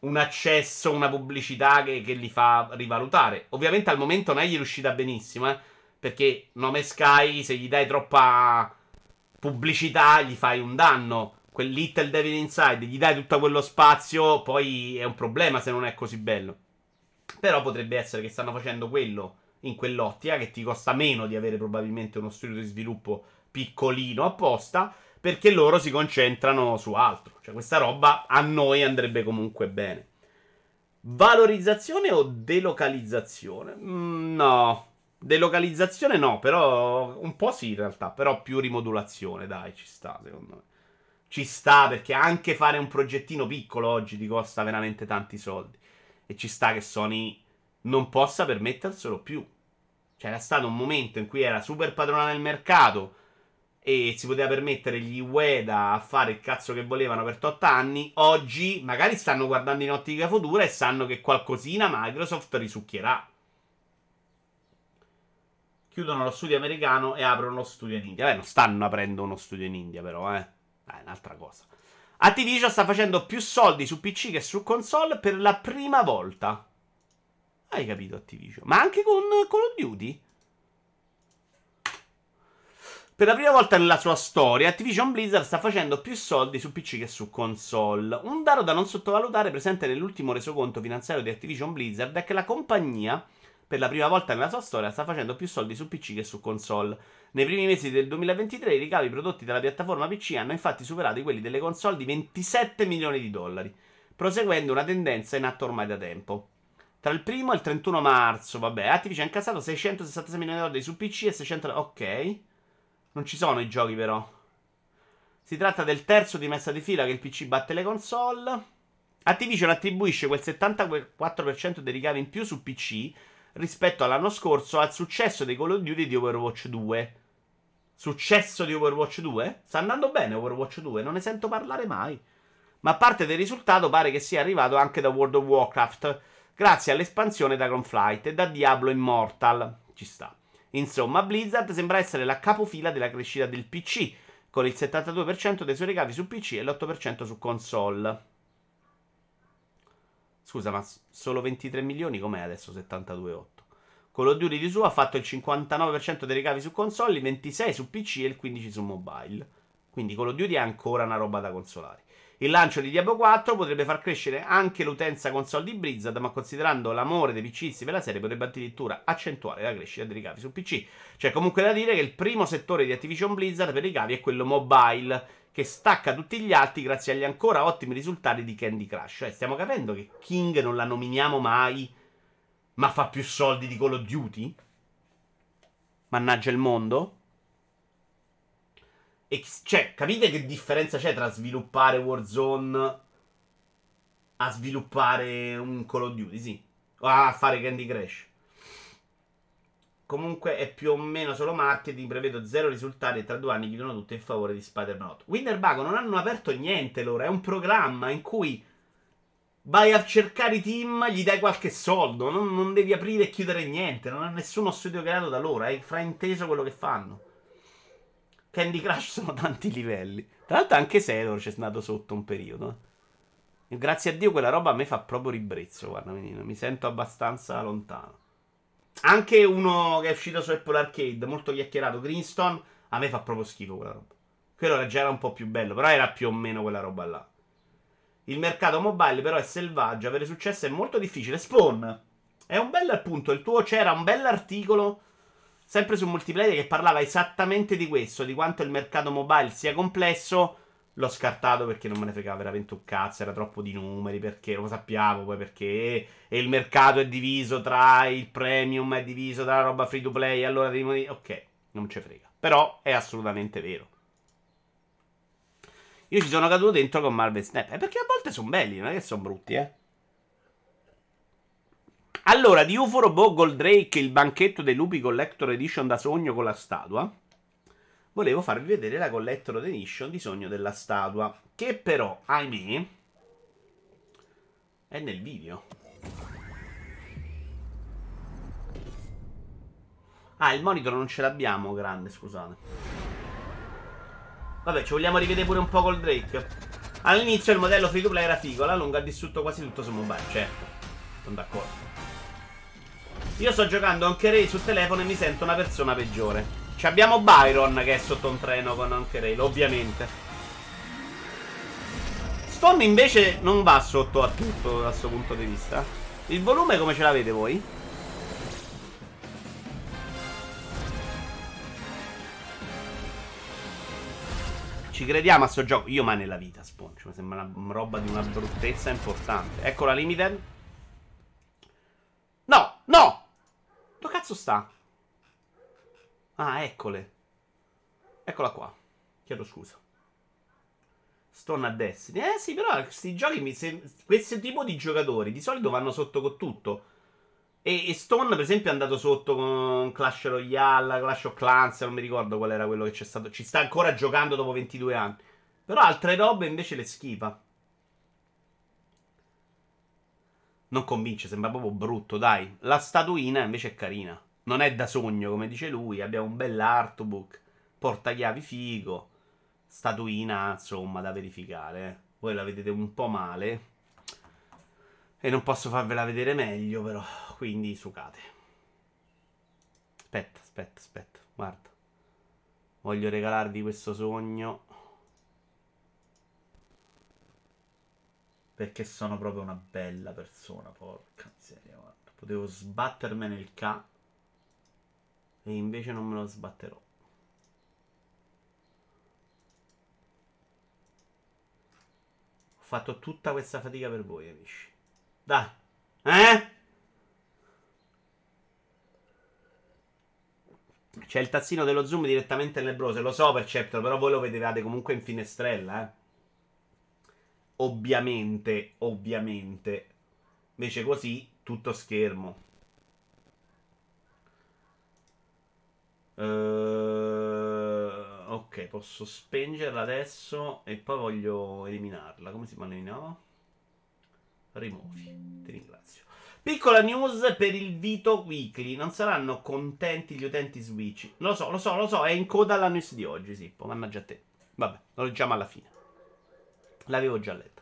un accesso, una pubblicità che, che, li fa rivalutare. Ovviamente al momento non è gli riuscita benissimo, eh, perché Nome Sky, se gli dai troppa pubblicità, gli fai un danno. Quel Little Devil Inside, gli dai tutto quello spazio, poi è un problema se non è così bello. Però potrebbe essere che stanno facendo quello in quell'ottica, che ti costa meno di avere probabilmente uno studio di sviluppo piccolino apposta perché loro si concentrano su altro. Cioè, questa roba a noi andrebbe comunque bene. Valorizzazione o delocalizzazione? Mm, no. Delocalizzazione no, però un po' sì in realtà, però più rimodulazione, dai, ci sta secondo me. Ci sta perché anche fare un progettino piccolo oggi ti costa veramente tanti soldi. Ci sta che Sony non possa permetterselo più. Cioè era stato un momento in cui era super padrona del mercato, e si poteva permettere gli Ueda a fare il cazzo che volevano per 8 anni, oggi magari stanno guardando in ottica futura e sanno che qualcosina Microsoft risucchierà. Chiudono lo studio americano e aprono lo studio in India. Beh, non stanno aprendo uno studio in India, però, eh. È un'altra cosa. Activision sta facendo più soldi su PC che su console per la prima volta. Hai capito, Activision? Ma anche con Call of Duty? Per la prima volta nella sua storia, Activision Blizzard sta facendo più soldi su PC che su console. Un dato da non sottovalutare presente nell'ultimo resoconto finanziario di Activision Blizzard è che la compagnia, per la prima volta nella sua storia, sta facendo più soldi su PC che su console. Nei primi mesi del 2023 i ricavi prodotti dalla piattaforma PC hanno infatti superato quelli delle console di 27 milioni di dollari, proseguendo una tendenza in atto ormai da tempo. Tra il primo e il 31 marzo, vabbè, Activision ha incassato 666 milioni di dollari su PC e 600... Ok. Non ci sono i giochi, però. Si tratta del terzo di messa di fila che il PC batte le console. Activision attribuisce quel 74% dei ricavi in più su PC rispetto all'anno scorso al successo dei Call of Duty di Overwatch 2. Successo di Overwatch 2? Sta andando bene Overwatch 2, non ne sento parlare mai. Ma parte del risultato pare che sia arrivato anche da World of Warcraft, grazie all'espansione da Gunflight e da Diablo Immortal. Ci sta. Insomma, Blizzard sembra essere la capofila della crescita del PC, con il 72% dei suoi ricavi su PC e l'8% su console. Scusa, ma solo 23 milioni com'è adesso 72,8? Call of Duty di su ha fatto il 59% dei ricavi su console, il 26% su PC e il 15% su mobile. Quindi Call of Duty è ancora una roba da consolare. Il lancio di Diablo 4 potrebbe far crescere anche l'utenza console di Blizzard, ma considerando l'amore dei PCisti per la serie potrebbe addirittura accentuare la crescita dei ricavi su PC. C'è comunque da dire che il primo settore di Activision Blizzard per ricavi è quello mobile, che stacca tutti gli altri grazie agli ancora ottimi risultati di Candy Crush. Cioè, stiamo capendo che King non la nominiamo mai, ma fa più soldi di Call of Duty? Mannaggia il mondo? E, cioè, capite che differenza c'è tra sviluppare Warzone a sviluppare un Call of Duty, sì. A fare Candy Crush. Comunque è più o meno solo marketing, prevedo zero risultati e tra due anni chiudono tutto in favore di Spider-Man 8. Winterbago non hanno aperto niente loro, è un programma in cui vai a cercare i team, gli dai qualche soldo, non, non devi aprire e chiudere niente, non ha nessuno studio creato da loro, hai frainteso quello che fanno. Candy Crush sono tanti livelli. Tra l'altro anche Sailor c'è stato sotto un periodo. E grazie a Dio quella roba a me fa proprio ribrezzo, guarda, mi sento abbastanza lontano. Anche uno che è uscito su Apple Arcade, molto chiacchierato, Greenstone, a me fa proprio schifo quella roba. Quello già era un po' più bello, però era più o meno quella roba là. Il mercato mobile però è selvaggio, avere successo è molto difficile. Spawn è un bel appunto, il tuo c'era un bell'articolo sempre su multiplayer che parlava esattamente di questo, di quanto il mercato mobile sia complesso. L'ho scartato perché non me ne fregava veramente un cazzo, era troppo di numeri, perché lo sappiamo poi perché e il mercato è diviso tra il premium, è diviso tra la roba free to play, allora devi ok, non ci frega. Però è assolutamente vero. Io ci sono caduto dentro con Marvel Snap. Eh, perché a volte sono belli, non è che sono brutti, eh. Allora, di UFO Robot Goldrake, il banchetto dei lupi Collector Edition da sogno con la statua. Volevo farvi vedere la Collector Edition di sogno della statua. Che però, ahimè, è nel video. Ah, il monitor non ce l'abbiamo grande, scusate. Vabbè, ci vogliamo rivedere pure un po' col Drake. All'inizio il modello free to play era figo, alla lunga ha distrutto quasi tutto su mobile, certo. Sono d'accordo. Io sto giocando anche Ray sul telefono e mi sento una persona peggiore. Ci abbiamo Byron che è sotto un treno con anche Ray, ovviamente. Stone invece non va sotto a tutto dal suo punto di vista. Il volume come ce l'avete voi? Ci crediamo a sto gioco? Io mai nella vita, Sponge. Mi sembra una roba di una bruttezza importante. Ecco la limited. No, no! Dove cazzo sta? Ah, eccole. Eccola qua. Chiedo scusa. Stone a Destiny. Eh sì, però questi giochi, mi sem- questo tipo di giocatori di solito vanno sotto con tutto. E, e, Stone, per esempio, è andato sotto con Clash Royale, Clash of Clans, non mi ricordo qual era quello che c'è stato. Ci sta ancora giocando dopo 22 anni. Però altre robe invece le schifa. Non convince, sembra proprio brutto, dai. La statuina invece è carina. Non è da sogno, come dice lui. Abbiamo un bel artbook. Portachiavi figo. Statuina, insomma, da verificare. Eh. Voi la vedete un po' male. E non posso farvela vedere meglio, però. Quindi sucate. Aspetta, aspetta, aspetta. Guarda. Voglio regalarvi questo sogno. Perché sono proprio una bella persona, porca miseria, guarda. Potevo sbattermene il ca. E invece non me lo sbatterò. Ho fatto tutta questa fatica per voi, amici. Dai. Eh? C'è il tazzino dello zoom direttamente nel browser. Lo so, Perceptor, però voi lo vedevate comunque in finestrella, eh. Ovviamente, ovviamente. Invece così, tutto schermo. Uh, ok, posso spengerla adesso e poi voglio eliminarla. Come si eliminava? rimuovi. Ti ringrazio. Piccola news per il Vito Weekly. Non saranno contenti gli utenti Switch. Lo so, lo so, lo so. È in coda alla news di oggi, Sippo. Mannaggia a te. Vabbè, lo leggiamo alla fine. L'avevo già letta.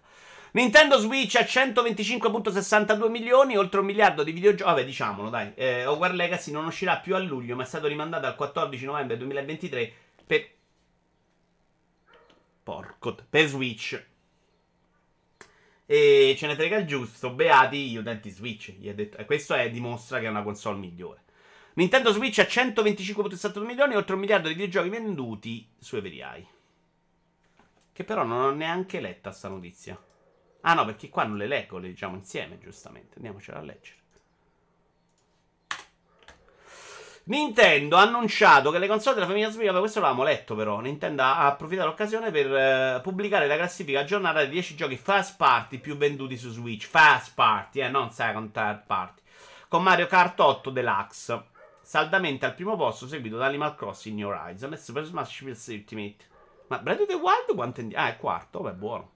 Nintendo Switch a 125.62 milioni, oltre un miliardo di videogiochi. Vabbè, diciamolo, dai. Eh, Hogwarts Legacy non uscirà più a luglio, ma è stato rimandato al 14 novembre 2023 per. Porco. Per Switch. E ce ne frega il giusto. Beati gli utenti Switch. Detto, e questo è, dimostra che è una console migliore. Nintendo Switch ha 125,7 milioni, oltre un miliardo di videogiochi venduti su Everai. Che però non ho neanche letta sta notizia. Ah no, perché qua non le leggo, le diciamo insieme, giustamente. Andiamocela a leggere. Nintendo ha annunciato che le console della famiglia Switch, questo l'avevamo letto però, Nintendo ha approfittato dell'occasione per eh, pubblicare la classifica aggiornata dei 10 giochi first party più venduti su Switch. First party, eh, non second, third party. Con Mario Kart 8 Deluxe, saldamente al primo posto, seguito da Animal Crossing New Horizon e Super Smash Bros. Ultimate. Ma Breath of the Wild quanto è... Ah, è quarto, beh, buono.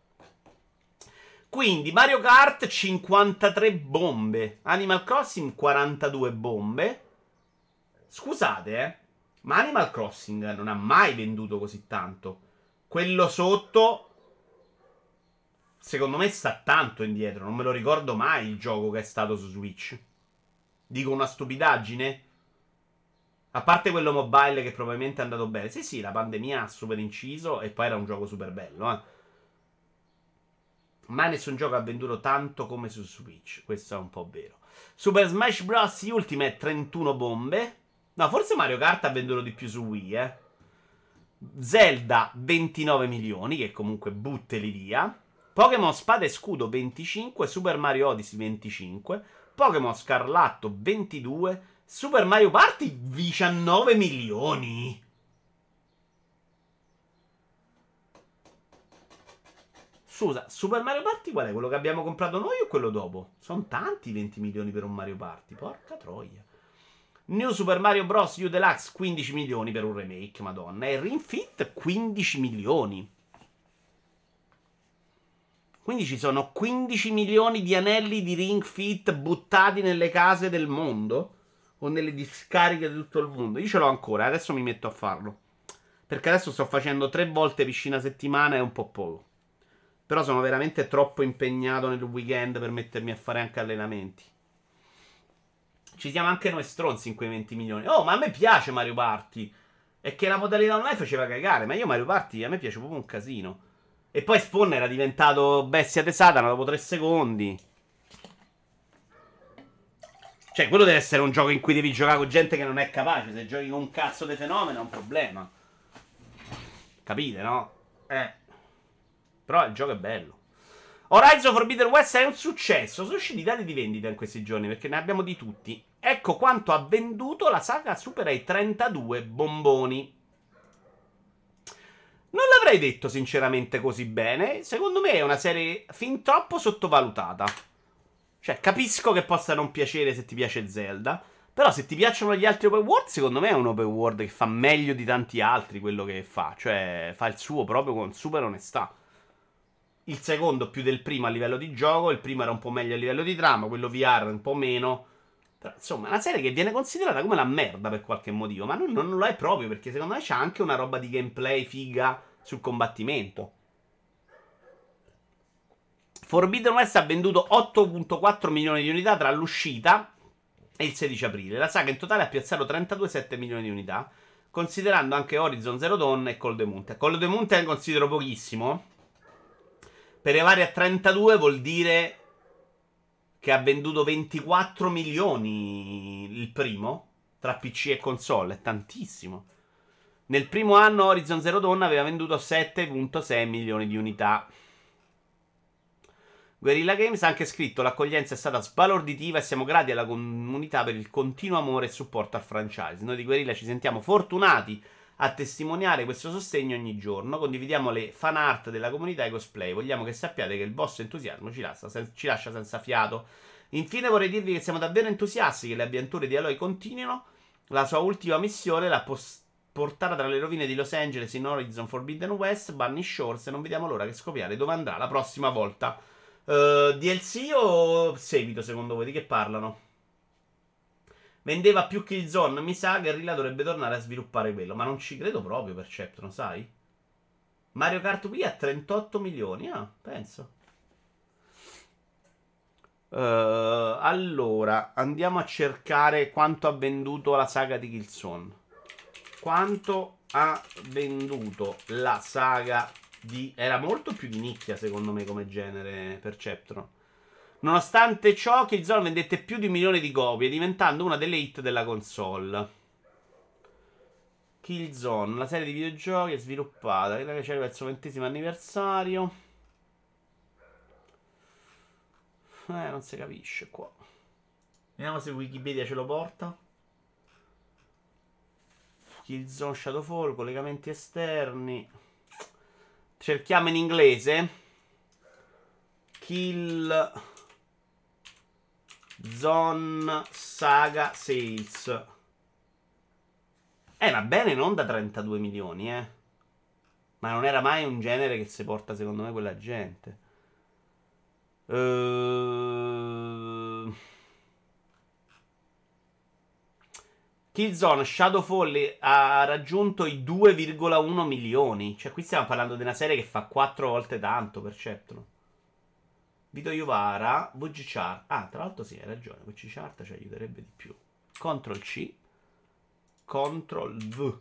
Quindi Mario Kart 53 bombe, Animal Crossing 42 bombe. Scusate, eh. Ma Animal Crossing non ha mai venduto così tanto. Quello sotto. Secondo me sta tanto indietro. Non me lo ricordo mai il gioco che è stato su Switch. Dico una stupidaggine? A parte quello mobile che probabilmente è andato bene. Sì, sì, la pandemia ha super inciso e poi era un gioco super bello, eh. Mai nessun gioco ha venduto tanto come su Switch. Questo è un po' vero. Super Smash Bros. Ultimate 31 bombe. No, forse Mario Kart ha venduto di più su Wii, eh. Zelda 29 milioni, che comunque butteli via. Pokémon Spada e Scudo 25, Super Mario Odyssey 25, Pokémon Scarlatto 22, Super Mario Party 19 milioni. Scusa, Super Mario Party qual è? Quello che abbiamo comprato noi o quello dopo? Sono tanti 20 milioni per un Mario Party. Porca troia. New Super Mario Bros. U Deluxe 15 milioni per un remake, madonna. E Ring Fit 15 milioni. Quindi ci sono 15 milioni di anelli di Ring Fit buttati nelle case del mondo? o nelle discariche di tutto il mondo. Io ce l'ho ancora, adesso mi metto a farlo. Perché adesso sto facendo tre volte piscina a settimana, è un po' poco. Però sono veramente troppo impegnato nel weekend per mettermi a fare anche allenamenti. Ci siamo anche noi stronzi in quei 20 milioni. Oh, ma a me piace Mario Party. E che la modalità online faceva cagare. Ma io Mario Party a me piace proprio un casino. E poi Spawn era diventato bestia de Satana dopo 3 secondi. Cioè, quello deve essere un gioco in cui devi giocare con gente che non è capace. Se giochi con un cazzo di fenomeno è un problema. Capite, no? Eh. Però il gioco è bello. Horizon Forbidden West è un successo. Sono usciti i dati di vendita in questi giorni perché ne abbiamo di tutti. Ecco quanto ha venduto la saga supera i 32 bomboni. Non l'avrei detto sinceramente così bene. Secondo me è una serie fin troppo sottovalutata. Cioè, capisco che possa non piacere se ti piace Zelda. Però se ti piacciono gli altri open world, secondo me è un open world che fa meglio di tanti altri quello che fa. Cioè, fa il suo proprio con super onestà. Il secondo più del primo a livello di gioco, il primo era un po' meglio a livello di trama, quello VR un po' meno. Però, insomma, è una serie che viene considerata come la merda per qualche motivo, ma non, non lo è proprio perché secondo me c'è anche una roba di gameplay figa sul combattimento. Forbidden West ha venduto 8.4 milioni di unità tra l'uscita e il 16 aprile. La saga in totale ha piazzato 32,7 milioni di unità, considerando anche Horizon Zero Dawn e Cold Mountain. Cold Mountain considero pochissimo. Per arrivare a 32 vuol dire che ha venduto 24 milioni il primo tra PC e console, è tantissimo. Nel primo anno Horizon Zero Dawn aveva venduto 7.6 milioni di unità. Guerrilla Games ha anche scritto: L'accoglienza è stata sbalorditiva e siamo grati alla comunità per il continuo amore e supporto al franchise. Noi di Guerrilla ci sentiamo fortunati a testimoniare questo sostegno ogni giorno. Condividiamo le fan art della comunità e cosplay. Vogliamo che sappiate che il vostro entusiasmo ci lascia, sen- ci lascia senza fiato. Infine vorrei dirvi che siamo davvero entusiasti che le avventure di Aloy continuino. La sua ultima missione l'ha post- portata tra le rovine di Los Angeles in Horizon Forbidden West, Bunny Shores e non vediamo l'ora che scopriate dove andrà la prossima volta. Uh, eh, DLC o seguito secondo voi? Di che parlano? Vendeva più Killzone. Mi sa che Guerrilla dovrebbe tornare a sviluppare quello. Ma non ci credo proprio per Perceptron, sai? Mario Kart Wii a 38 milioni. Ah, penso. Uh, allora, andiamo a cercare quanto ha venduto la saga di Killzone. Quanto ha venduto la saga di... Era molto più di nicchia, secondo me, come genere Perceptron. Nonostante ciò, Killzone vendette più di un milione di copie, diventando una delle hit della console. Killzone, la serie di videogiochi è sviluppata, credo che c'era il suo ventesimo anniversario. Eh, non si capisce qua. Vediamo se Wikipedia ce lo porta. Killzone Shadowfall, collegamenti esterni. Cerchiamo in inglese. Kill Zone Saga Sales. Eh, va bene, non da 32 milioni, eh. Ma non era mai un genere che si porta, secondo me, quella gente. Uh... Killzone Shadowfall ha raggiunto i 2,1 milioni. Cioè, qui stiamo parlando di una serie che fa 4 volte tanto, perceptolo. Vito Iovara, VG Chart. Ah, tra l'altro sì, hai ragione, VG Chart ci aiuterebbe di più. Ctrl C. Control V.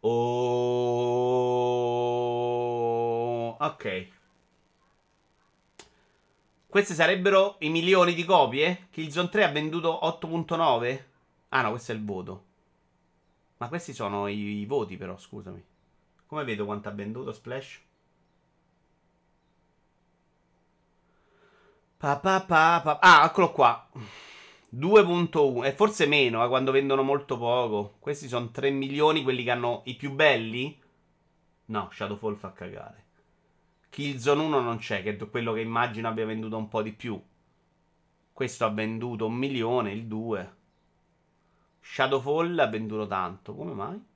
Oh, ok. Queste sarebbero i milioni di copie? Killzone 3 ha venduto 8.9? Ah no, questo è il voto. Ma questi sono i, i voti però, scusami. Come vedo quanto ha venduto Splash? Pa, pa, pa. Ah, eccolo qua. 2.1 e forse meno eh, quando vendono molto poco. Questi sono 3 milioni quelli che hanno i più belli? No, Shadowfall fa cagare. Killzone 1 non c'è, che è quello che immagino abbia venduto un po' di più. Questo ha venduto un milione, il 2. Shadowfall ha venduto tanto. Come mai?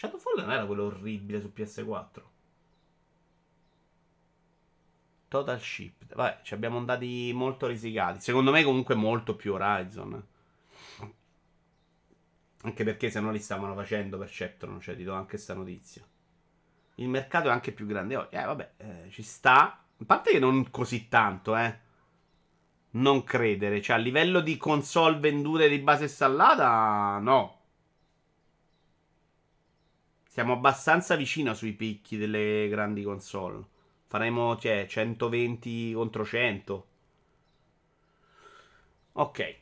Shadowfall non era quello orribile su PS4. Total Ship. Vabbè, ci abbiamo andati molto risicati. Secondo me, comunque, molto più Horizon. Anche perché se no li stavano facendo per Ceptron. Cioè, ti do anche questa notizia. Il mercato è anche più grande oggi. Eh, vabbè, eh, ci sta. A parte che non così tanto, eh. Non credere. Cioè, a livello di console vendute di base installata, no. Siamo abbastanza vicino sui picchi delle grandi console. Faremo cioè, 120 contro 100. Ok.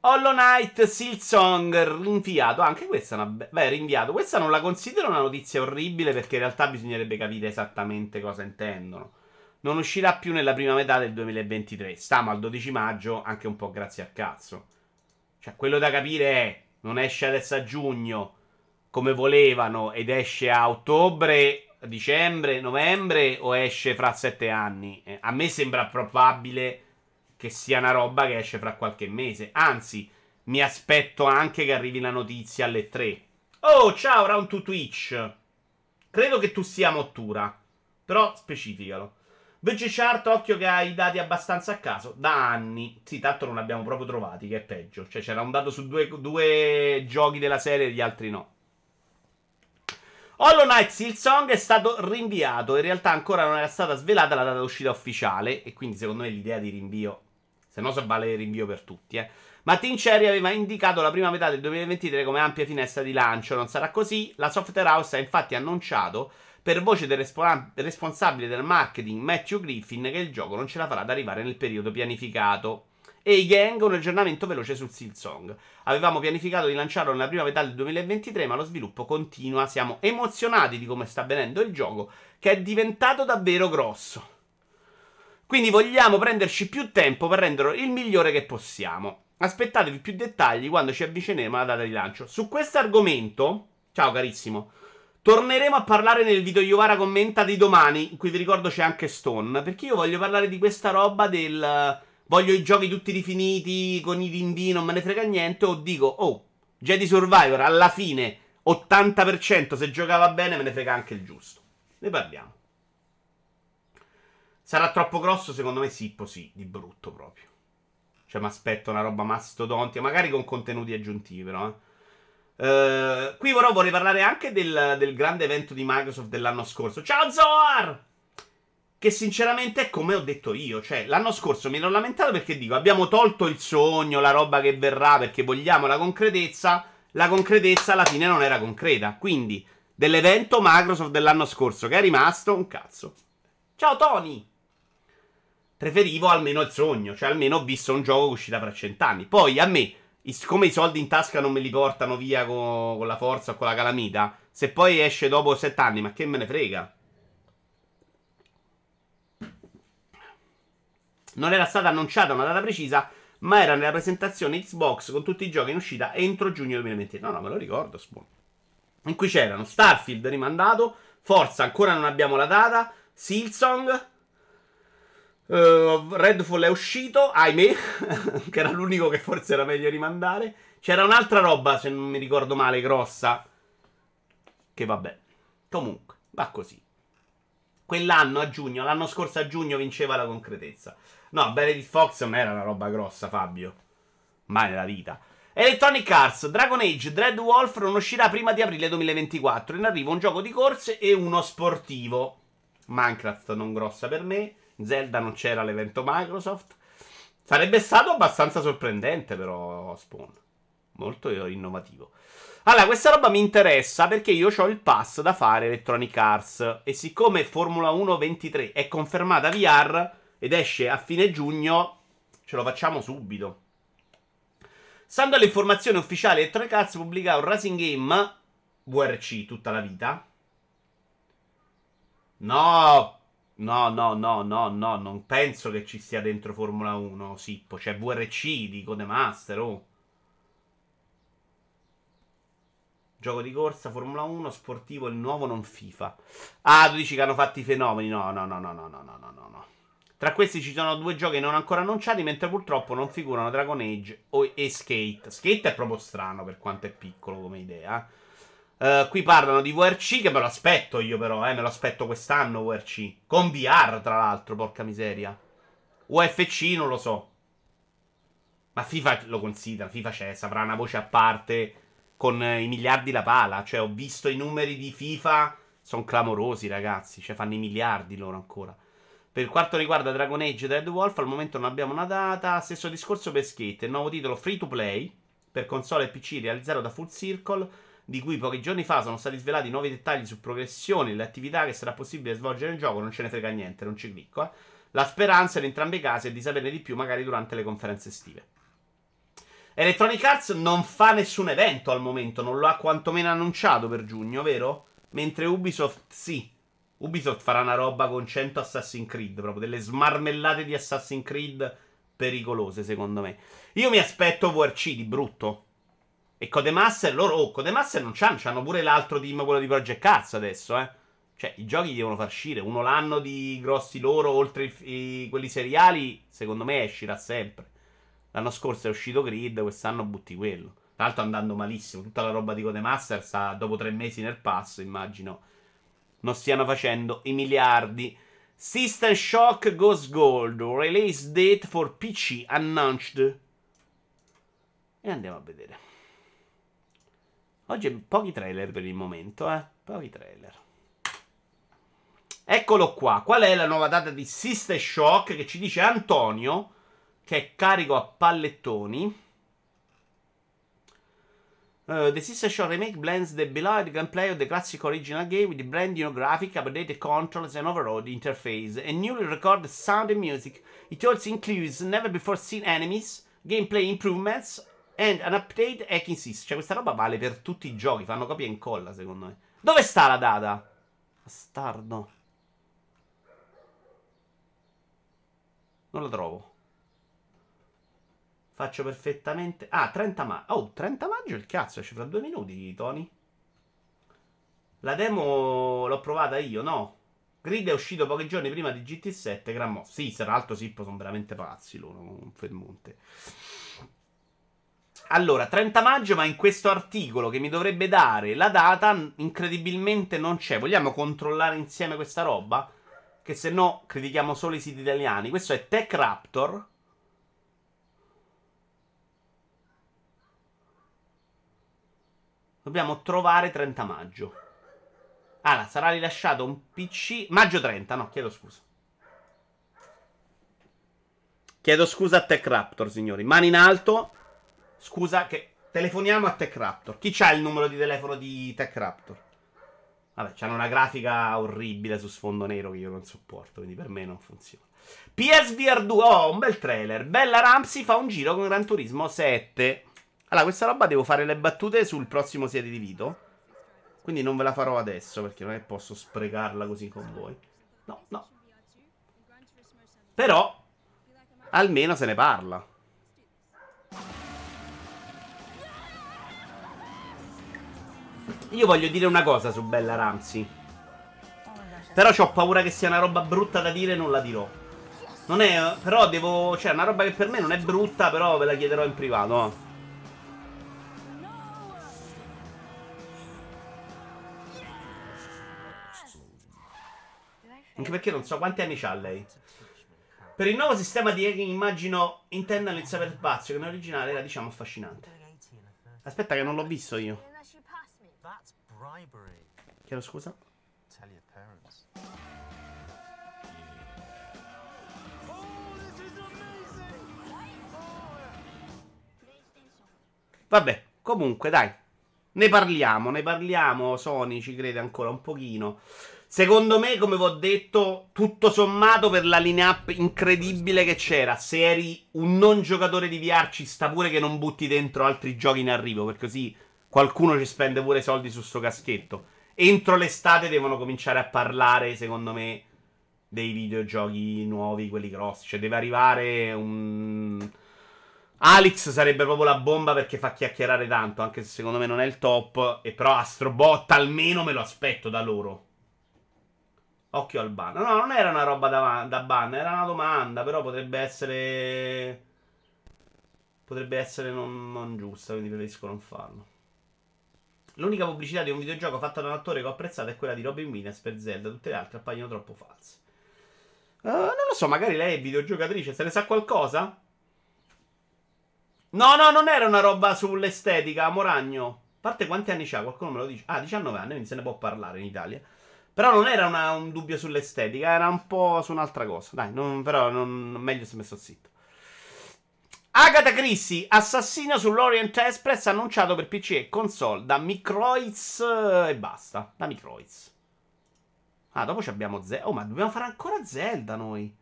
Hollow Knight Silsong rinviato. Anche questa è una. Be- Beh, rinviato. Questa non la considero una notizia orribile perché in realtà bisognerebbe capire esattamente cosa intendono. Non uscirà più nella prima metà del 2023. Stiamo al 12 maggio, anche un po' grazie al cazzo. Cioè, quello da capire è non esce adesso a giugno come volevano ed esce a ottobre, dicembre, novembre o esce fra sette anni? Eh, a me sembra probabile che sia una roba che esce fra qualche mese. Anzi, mi aspetto anche che arrivi la notizia alle 3. Oh, ciao, round to Twitch. Credo che tu sia Mottura. Però specificalo. VG Chart, occhio che hai i dati abbastanza a caso. Da anni. Sì, tanto non abbiamo proprio trovati, che è peggio. Cioè c'era un dato su due, due giochi della serie e gli altri no. Hollow Knight Silsong è stato rinviato. In realtà ancora non era stata svelata la data d'uscita ufficiale. E quindi secondo me l'idea di rinvio... Se no so vale il rinvio per tutti, eh. Ma Team Cherry aveva indicato la prima metà del 2023 come ampia finestra di lancio. Non sarà così. La Software House ha infatti annunciato per voce del respo- responsabile del marketing Matthew Griffin che il gioco non ce la farà ad arrivare nel periodo pianificato. E i gang un aggiornamento veloce sul Silsong. Avevamo pianificato di lanciarlo nella prima metà del 2023, ma lo sviluppo continua. Siamo emozionati di come sta avvenendo il gioco, che è diventato davvero grosso. Quindi vogliamo prenderci più tempo per renderlo il migliore che possiamo. Aspettatevi più dettagli quando ci avvicineremo alla data di lancio. Su questo argomento, ciao carissimo, Torneremo a parlare nel video Iovara commenta di domani, in cui vi ricordo c'è anche Stone, perché io voglio parlare di questa roba del... Voglio i giochi tutti rifiniti, con i rinvii, non me ne frega niente, o dico, oh, Jedi Survivor, alla fine, 80% se giocava bene, me ne frega anche il giusto. Ne parliamo. Sarà troppo grosso? Secondo me sì, così, di brutto proprio. Cioè, mi aspetto una roba mastodontica, magari con contenuti aggiuntivi, però, eh. Uh, qui però vorrei parlare anche del, del, grande evento di Microsoft dell'anno scorso. Ciao Zoar! Che sinceramente è come ho detto io. Cioè, l'anno scorso mi ero lamentato perché dico abbiamo tolto il sogno, la roba che verrà perché vogliamo la concretezza. La concretezza alla fine non era concreta. Quindi, dell'evento Microsoft dell'anno scorso che è rimasto un cazzo. Ciao Tony! Preferivo almeno il sogno, cioè almeno ho visto un gioco che uscita fra cent'anni. Poi a me siccome i soldi in tasca non me li portano via con, con la forza o con la calamita, se poi esce dopo sette anni, ma che me ne frega? Non era stata annunciata una data precisa, ma era nella presentazione Xbox con tutti i giochi in uscita entro giugno 2020. No, no, me lo ricordo, Spawn. In cui c'erano Starfield rimandato, Forza ancora non abbiamo la data, Silsong, Uh, Redfall è uscito, ahimè, *laughs* che era l'unico che forse era meglio rimandare. C'era un'altra roba, se non mi ricordo male, grossa. Che vabbè. Comunque, va così. Quell'anno a giugno, l'anno scorso a giugno vinceva la concretezza. No, Benedict Fox non era una roba grossa, Fabio. Mai nella vita. Electronic Arts, Dragon Age, Dread Wolf non uscirà prima di aprile 2024. In arrivo un gioco di corse e uno sportivo. Minecraft non grossa per me. Zelda non c'era l'evento Microsoft. Sarebbe stato abbastanza sorprendente, però, Spawn. Molto innovativo. Allora, questa roba mi interessa perché io ho il pass da fare Electronic Arts. E siccome Formula 1 23 è confermata VR ed esce a fine giugno, ce lo facciamo subito. Stando alle informazioni ufficiali, Electronic Arts pubblica un Racing Game VRC tutta la vita. No, no, no, no, no, no, non penso che ci sia dentro Formula 1, Sippo. C'è VRC di Codemaster, oh. Gioco di corsa, Formula 1, sportivo, il nuovo, non FIFA. Ah, tu dici che hanno fatto i fenomeni. No, no, no, no, no, no, no, no, no. Tra questi ci sono due giochi non ancora annunciati, mentre purtroppo non figurano Dragon Age e Skate. Skate è proprio strano per quanto è piccolo come idea. Uh, qui parlano di VRC che me lo aspetto io però, eh, me lo aspetto quest'anno VRC. Con VR tra l'altro, porca miseria. UFC non lo so. Ma FIFA lo considera, FIFA c'è, saprà una voce a parte con i miliardi la pala. Cioè, ho visto i numeri di FIFA, sono clamorosi, ragazzi. Cioè, fanno i miliardi loro ancora. Per quanto riguarda Dragon Age e Dead Wolf, al momento non abbiamo una data. Stesso discorso per Skate, il nuovo titolo free to play per console e PC realizzato da Full Circle, di cui pochi giorni fa sono stati svelati nuovi dettagli su progressioni e le attività che sarà possibile svolgere nel gioco. Non ce ne frega niente, non ci clicco. Eh. La speranza in entrambi i casi è di saperne di più, magari durante le conferenze estive. Electronic Arts non fa nessun evento al momento, non lo ha quantomeno annunciato per giugno, vero? Mentre Ubisoft sì. Ubisoft farà una roba con 100 Assassin's Creed, proprio delle smarmellate di Assassin's Creed pericolose, secondo me. Io mi aspetto VRC di brutto. E Codemaster, loro, oh, Codemaster non c'hanno, c'hanno pure l'altro team, quello di Project Cars adesso, eh. Cioè, i giochi devono far uscire. Uno l'anno di grossi loro, oltre i, quelli seriali, secondo me uscirà sempre. L'anno scorso è uscito Grid, quest'anno butti quello. Tra l'altro andando malissimo. Tutta la roba di Codemaster sta dopo tre mesi nel passo, immagino. Non stiano facendo i miliardi. System Shock Goes Gold. Release date for PC announced. E andiamo a vedere. Oggi pochi trailer per il momento, eh. Pochi trailer. Eccolo qua. Qual è la nuova data di System Shock che ci dice Antonio? che è carico a pallettoni. Uh, the System Shock Remake blends the beloved gameplay of the classic original game with brand new graphic, updated controls, and overall interface, and newly recorded sound and music. It also includes never before seen enemies, gameplay improvements, and an update hacking system. Cioè, questa roba vale per tutti i giochi, fanno copia e incolla, secondo me. Dove sta la data? Bastardo. Non la trovo. Faccio perfettamente. Ah, 30 maggio. Oh, 30 maggio il cazzo, esce fra due minuti, Tony. La demo l'ho provata io, no? Grid è uscito pochi giorni prima di GT7. Gran mo. Sì, tra l'altro Sippo sono veramente pazzi loro, un Fermonte. Allora, 30 maggio, ma in questo articolo che mi dovrebbe dare la data, incredibilmente non c'è. Vogliamo controllare insieme questa roba? Che se no critichiamo solo i siti italiani. Questo è Tech Raptor. Dobbiamo trovare 30 maggio. Ah, sarà rilasciato un PC. Maggio 30, no, chiedo scusa. Chiedo scusa a TechRaptor, signori. Mani in alto. Scusa che telefoniamo a TechRaptor. Chi c'ha il numero di telefono di TechRaptor? Vabbè, c'hanno una grafica orribile su sfondo nero che io non sopporto, quindi per me non funziona. PSVR 2, oh, un bel trailer. Bella Ramsey fa un giro con Gran Turismo 7. Allora, questa roba devo fare le battute sul prossimo Siete di Vito. Quindi non ve la farò adesso perché non è che posso sprecarla così con voi. No, no. Però, almeno se ne parla. Io voglio dire una cosa su Bella Ramsey. Però ho paura che sia una roba brutta da dire e non la dirò. Non è. Però devo. Cioè, una roba che per me non è brutta, però ve la chiederò in privato. Eh. Anche perché non so quanti anni ha lei. Per il nuovo sistema di hacking immagino intenda il cyberspazio, che in originale era diciamo affascinante. Aspetta che non l'ho visto io library. Chiedo scusa? Tell your parents. Vabbè, comunque dai. Ne parliamo, ne parliamo, Sony ci crede ancora un pochino. Secondo me, come vi ho detto, tutto sommato per la lineup incredibile che c'era, se eri un non giocatore di VR ci sta pure che non butti dentro altri giochi in arrivo, perché così qualcuno ci spende pure soldi su sto caschetto. Entro l'estate devono cominciare a parlare, secondo me, dei videogiochi nuovi, quelli grossi. Cioè deve arrivare un... Alex sarebbe proprio la bomba perché fa chiacchierare tanto, anche se secondo me non è il top. E però Astrobot almeno me lo aspetto da loro. Occhio al ban. No, non era una roba da, da ban, era una domanda, però potrebbe essere... Potrebbe essere non, non giusta, quindi preferisco non farlo. L'unica pubblicità di un videogioco fatta da un attore che ho apprezzato è quella di Robin Williams per Zelda, tutte le altre appaiono troppo false. Uh, non lo so, magari lei è videogiocatrice, se ne sa qualcosa? No, no, non era una roba sull'estetica, Moragno. A parte quanti anni c'ha, qualcuno me lo dice. Ah, 19 anni, quindi se ne può parlare in Italia. Però non era una, un dubbio sull'estetica, era un po' su un'altra cosa. Dai, non, però non, meglio se messo zitto. Agatha Christie, assassino sull'Orient Express annunciato per PC e console da Microids eh, e basta. Da Microids. Ah, dopo abbiamo Zelda. Oh, ma dobbiamo fare ancora Zelda noi.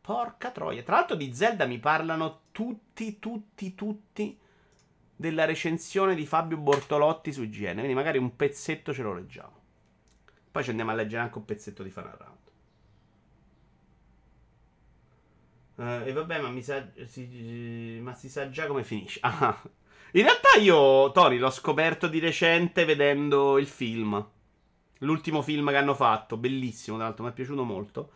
Porca troia. Tra l'altro di Zelda mi parlano tutti, tutti, tutti della recensione di Fabio Bortolotti su IGN. Quindi magari un pezzetto ce lo leggiamo. Poi ci andiamo a leggere anche un pezzetto di Fan Around. Uh, e vabbè, ma, mi sa, si, ma si sa già come finisce. Ah. In realtà io, Tori, l'ho scoperto di recente vedendo il film. L'ultimo film che hanno fatto, bellissimo, tra l'altro mi è piaciuto molto.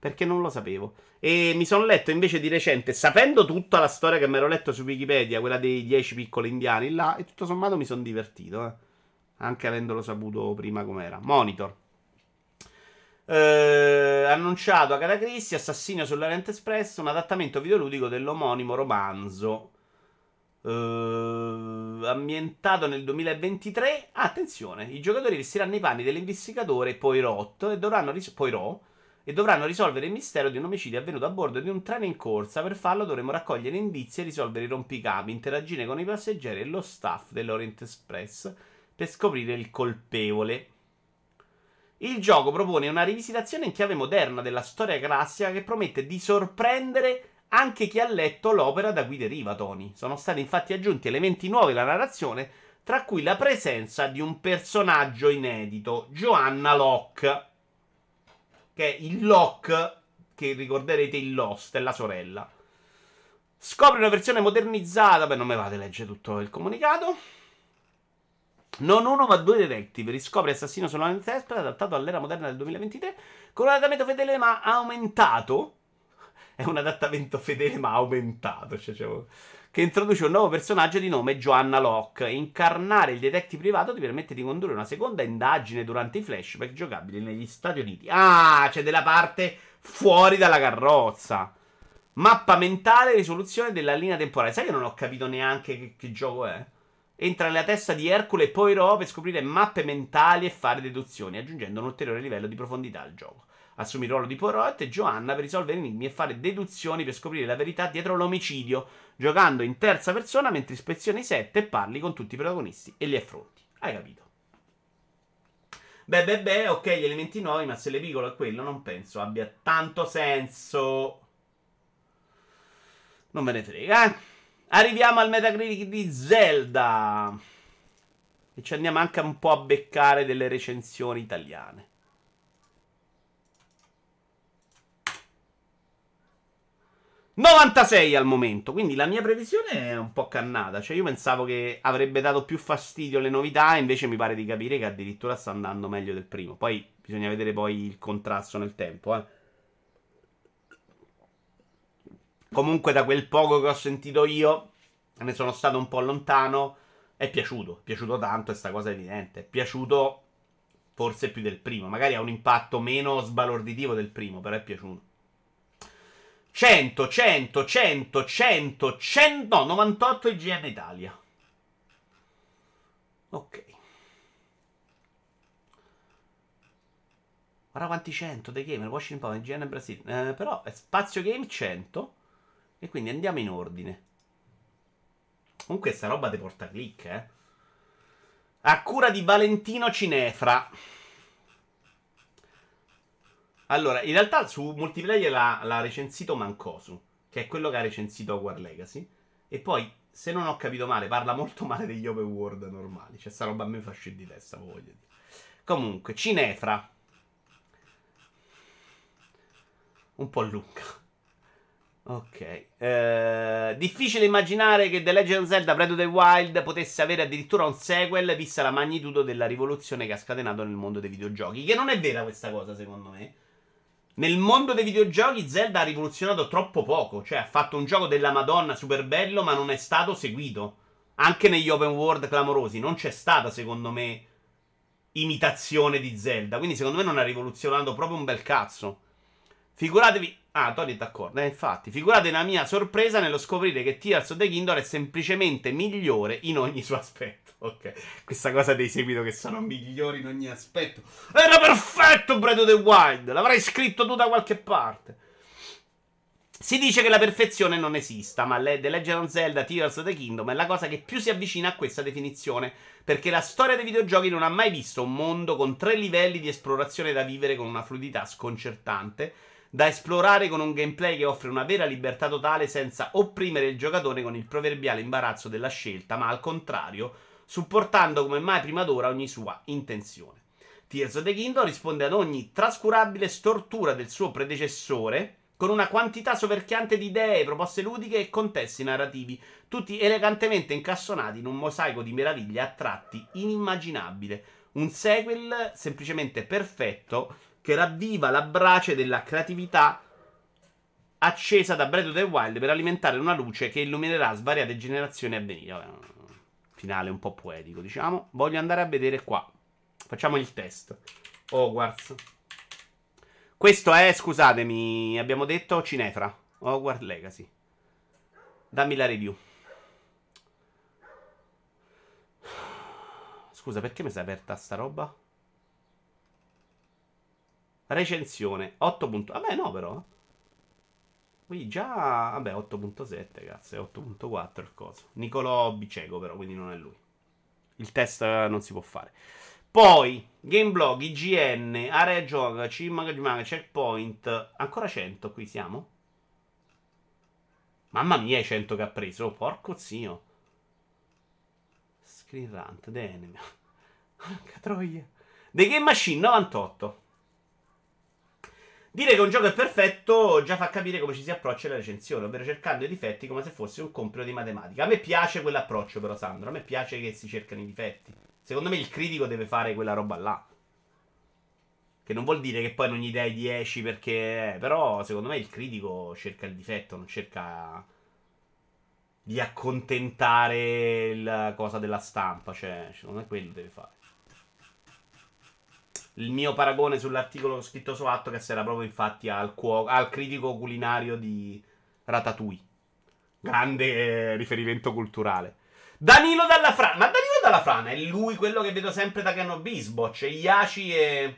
Perché non lo sapevo. E mi sono letto invece di recente, sapendo tutta la storia che mi ero letto su Wikipedia, quella dei dieci piccoli indiani là, e tutto sommato mi sono divertito, eh. Anche avendolo saputo prima com'era. Monitor. Eh, annunciato a Catacrissi, Assassino sull'Orient Express, un adattamento videoludico dell'omonimo romanzo. Eh, ambientato nel 2023. Ah, attenzione, i giocatori vestiranno i panni dell'investigatore Poirot e dovranno, ris- Poirot, e dovranno risolvere il mistero di un omicidio avvenuto a bordo di un treno in corsa. Per farlo dovremo raccogliere indizi e risolvere i rompicapi, interagire con i passeggeri e lo staff dell'Orient Express per scoprire il colpevole. Il gioco propone una rivisitazione in chiave moderna della storia classica che promette di sorprendere anche chi ha letto l'opera da cui deriva Tony. Sono stati infatti aggiunti elementi nuovi alla narrazione, tra cui la presenza di un personaggio inedito, Joanna Locke, che è il Locke che ricorderete in Lost, è la sorella. Scopre una versione modernizzata, beh non mi vado a leggere tutto il comunicato. Non uno ma due detective riscopre assassino sulla Nintendo adattato all'era moderna del 2023 con un adattamento fedele ma aumentato. È un adattamento fedele ma aumentato. Cioè, cioè, che introduce un nuovo personaggio di nome Joanna Locke. Incarnare il detective privato ti permette di condurre una seconda indagine durante i flashback giocabili negli Stati Uniti. Ah, c'è della parte fuori dalla carrozza. Mappa mentale risoluzione della linea temporale. Sai che non ho capito neanche che, che gioco è? Entra nella testa di Hercule e Poirot per scoprire mappe mentali e fare deduzioni, aggiungendo un ulteriore livello di profondità al gioco. Assumi il ruolo di Poirot e Joanna per risolvere enigmi e fare deduzioni per scoprire la verità dietro l'omicidio, giocando in terza persona mentre ispezioni i set e parli con tutti i protagonisti e li affronti. Hai capito? Beh, beh, beh, ok, gli elementi nuovi, ma se le è quello, non penso abbia tanto senso. Non me ne frega, eh. Arriviamo al Metacritic di Zelda. E ci andiamo anche un po' a beccare delle recensioni italiane. «96 al momento, quindi la mia previsione è un po' cannata. Cioè, io pensavo che avrebbe dato più fastidio le novità, invece mi pare di capire che addirittura sta andando meglio del primo. Poi bisogna vedere poi il contrasto nel tempo, eh. Comunque, da quel poco che ho sentito io, ne sono stato un po' lontano. È piaciuto, è piaciuto tanto, e sta cosa è evidente. È piaciuto forse più del primo. Magari ha un impatto meno sbalorditivo del primo, però è piaciuto. 100, 100, 100, 100, 100, no, 98 IGN Italia. Ok. Guarda quanti 100 dei gamer, Washington Power, IGN Brasile. Eh, però è spazio game 100. E quindi andiamo in ordine. Comunque sta roba ti porta click, eh. A cura di Valentino Cinefra. Allora, in realtà su multiplayer l'ha, l'ha recensito Mancosu, che è quello che ha recensito War Legacy. E poi, se non ho capito male, parla molto *laughs* male degli open world normali. Cioè, sta roba a me fa scendere di testa, voglio dire. Comunque, Cinefra. Un po' lunga. Ok. Eh, difficile immaginare che The Legend of Zelda Breath of the Wild potesse avere addirittura un sequel, vista la magnitudo della rivoluzione che ha scatenato nel mondo dei videogiochi. Che non è vera questa cosa, secondo me. Nel mondo dei videogiochi Zelda ha rivoluzionato troppo poco. Cioè, ha fatto un gioco della Madonna super bello, ma non è stato seguito. Anche negli open world clamorosi. Non c'è stata, secondo me, imitazione di Zelda. Quindi, secondo me, non ha rivoluzionato proprio un bel cazzo. Figuratevi. Ah, Tony è d'accordo. Eh, infatti, figurate la mia sorpresa nello scoprire che Tears of the Kingdom è semplicemente migliore in ogni suo aspetto. *laughs* Ok, questa cosa dei seguito che sono migliori in ogni aspetto. Era perfetto Breath of the Wild. L'avrei scritto tu da qualche parte. Si dice che la perfezione non esista, ma The Legend of Zelda Tears of the Kingdom è la cosa che più si avvicina a questa definizione, perché la storia dei videogiochi non ha mai visto un mondo con tre livelli di esplorazione da vivere con una fluidità sconcertante da esplorare con un gameplay che offre una vera libertà totale senza opprimere il giocatore con il proverbiale imbarazzo della scelta, ma al contrario, supportando come mai prima d'ora ogni sua intenzione. Tears of the Kingdom risponde ad ogni trascurabile stortura del suo predecessore, con una quantità soverchiante di idee, proposte ludiche e contesti narrativi, tutti elegantemente incastonati in un mosaico di meraviglie a tratti inimmaginabile. Un sequel semplicemente perfetto che ravviva la brace della creatività accesa da Breath of the Wild per alimentare una luce che illuminerà svariate generazioni a venire. finale un po' poetico, diciamo. Voglio andare a vedere qua. Facciamo il test. Hogwarts. Questo è, scusatemi, abbiamo detto Cinefra. Hogwarts Legacy. Dammi la review. Scusa, perché mi sei aperta sta roba? Recensione 8. Vabbè, no, però. Qui già. Vabbè, 8.7, cazzo. È 8.4 il coso. Nicolò Bicego, però, quindi non è lui. Il test non si può fare. Poi, Gameblog, IGN, Area Gioca, Cimag, Checkpoint. Ancora 100 qui siamo? Mamma mia, i 100 che ha preso. Porco zio. Screen Rant, The Enemy. *laughs* Troia. The Game Machine 98. Dire che un gioco è perfetto già fa capire come ci si approccia alla recensione, ovvero cercando i difetti come se fosse un compito di matematica. A me piace quell'approccio, però, Sandro. A me piace che si cercano i difetti. Secondo me il critico deve fare quella roba là. Che non vuol dire che poi non gli dai 10 perché. Però, secondo me il critico cerca il difetto, non cerca di accontentare la cosa della stampa. Cioè, secondo me quello deve fare il mio paragone sull'articolo scritto su Atto era proprio infatti al, cuoco, al critico culinario di Ratatouille. Grande eh, riferimento culturale. Danilo Dalla Frana. Ma Danilo Dalla Frana è lui quello che vedo sempre da Cano Bisbocch. E Iaci è.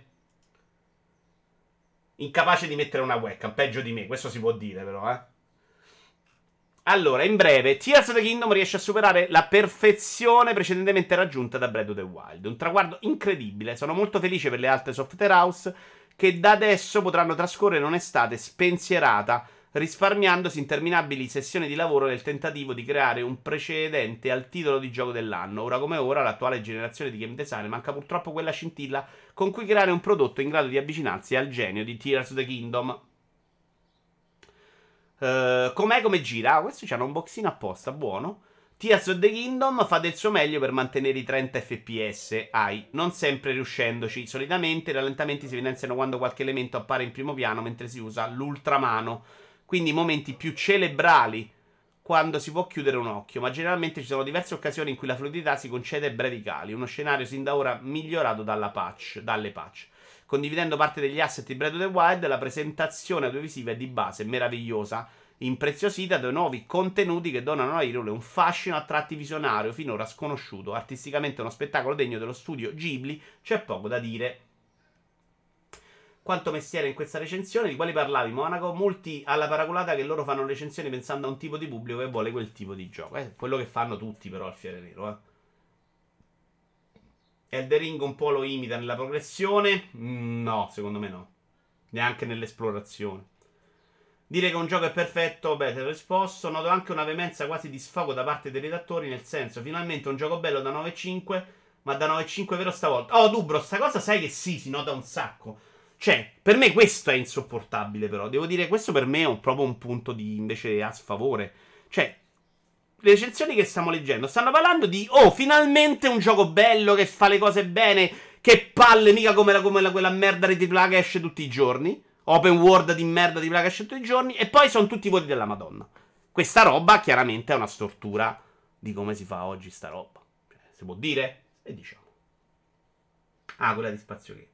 Incapace di mettere una webcam. Peggio di me, questo si può dire, però, eh. Allora, in breve, Tears of the Kingdom riesce a superare la perfezione precedentemente raggiunta da Breath of the Wild. Un traguardo incredibile. Sono molto felice per le altre software house che da adesso potranno trascorrere un'estate spensierata, risparmiandosi interminabili sessioni di lavoro nel tentativo di creare un precedente al titolo di gioco dell'anno. Ora come ora, l'attuale generazione di game design manca purtroppo quella scintilla con cui creare un prodotto in grado di avvicinarsi al genio di Tears of the Kingdom. Uh, com'è come gira? Ah, questo c'ha un unboxing apposta, buono. Tears of the Kingdom fa del suo meglio per mantenere i 30 fps AI, non sempre riuscendoci. Solitamente i rallentamenti si evidenziano quando qualche elemento appare in primo piano mentre si usa l'ultramano. Quindi momenti più cerebrali quando si può chiudere un occhio, ma generalmente ci sono diverse occasioni in cui la fluidità si concede ai brevi cali, uno scenario sin da ora migliorato patch, dalle patch. Condividendo parte degli asset di Breath of the Wild, la presentazione audiovisiva è di base meravigliosa, impreziosita da nuovi contenuti che donano a Hyrule un fascino a tratti visionario finora sconosciuto. Artisticamente uno spettacolo degno dello studio Ghibli, c'è poco da dire. quanto mestiere in questa recensione, di quali parlavi, Monaco? Molti alla paraculata che loro fanno recensioni pensando a un tipo di pubblico che vuole quel tipo di gioco. Eh, quello che fanno tutti però al Fiere Nero, eh. Elder Ring un po' lo imita nella progressione? Mm, no, secondo me no. Neanche nell'esplorazione. Dire che un gioco è perfetto, beh, te l'ho risposto. Noto anche una veemenza quasi di sfogo da parte dei redattori, nel senso, finalmente un gioco bello da 9.5, ma da 9.5 vero stavolta. Oh, Dubro, sta cosa sai che sì, si nota un sacco. Cioè, per me questo è insopportabile, però. Devo dire, questo per me è un, proprio un punto di invece a sfavore. Cioè, le recensioni che stiamo leggendo stanno parlando di, oh, finalmente un gioco bello che fa le cose bene, che palle, mica come, la, come la, quella merda di AAA che esce tutti i giorni. Open world di merda di AAA che esce tutti i giorni. E poi sono tutti voti della Madonna. Questa roba chiaramente è una stortura di come si fa oggi sta roba. Cioè, si può dire? E diciamo. Ah, quella di Spazio Game.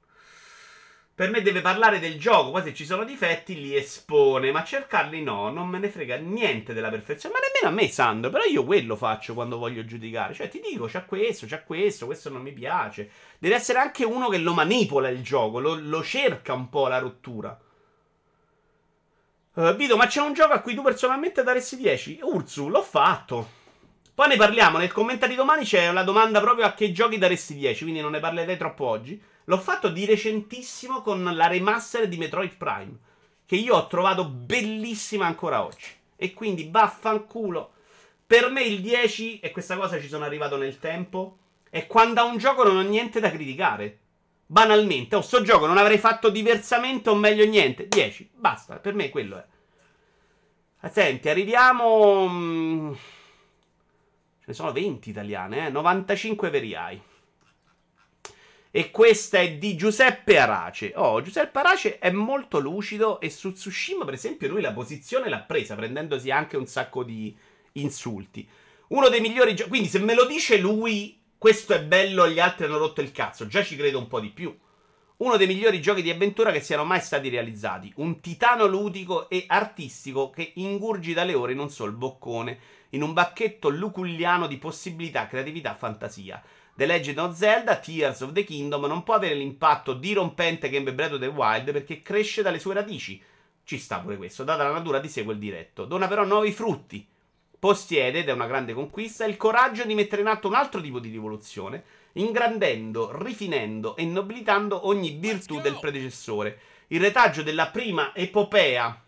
Per me deve parlare del gioco, poi se ci sono difetti li espone, ma cercarli no, non me ne frega niente della perfezione, ma nemmeno a me Sandro, però io quello faccio quando voglio giudicare, cioè ti dico c'è questo, c'è questo, questo non mi piace, deve essere anche uno che lo manipola il gioco, lo, lo cerca un po' la rottura. Uh, Vito, ma c'è un gioco a cui tu personalmente daresti 10? Urzu, l'ho fatto. Poi ne parliamo, nel commento di domani c'è la domanda proprio a che giochi daresti 10, quindi non ne parlerei troppo oggi. L'ho fatto di recentissimo con la remaster di Metroid Prime. Che io ho trovato bellissima ancora oggi. E quindi vaffanculo. Per me il 10, e questa cosa ci sono arrivato nel tempo, è quando a un gioco non ho niente da criticare. Banalmente, oh, sto gioco non avrei fatto diversamente o meglio niente. 10, basta, per me quello è. Senti, arriviamo. Mm, ce ne sono 20 italiane, eh? 95 veriai. E questa è di Giuseppe Arace. Oh, Giuseppe Arace è molto lucido e su Tsushima, per esempio, lui la posizione l'ha presa, prendendosi anche un sacco di insulti. Uno dei migliori giochi. Quindi, se me lo dice lui, questo è bello, gli altri hanno rotto il cazzo. Già ci credo un po' di più. Uno dei migliori giochi di avventura che siano mai stati realizzati. Un titano ludico e artistico che ingurgita le ore in un sol boccone, in un bacchetto luculliano di possibilità, creatività, fantasia. The Legend of Zelda, Tears of the Kingdom non può avere l'impatto dirompente che ebbe Breath of the Wild perché cresce dalle sue radici. Ci sta pure questo, data la natura di sé quel diretto. Dona però nuovi frutti. Possiede, ed è una grande conquista, il coraggio di mettere in atto un altro tipo di rivoluzione, ingrandendo, rifinendo e nobilitando ogni virtù del predecessore. Il retaggio della prima epopea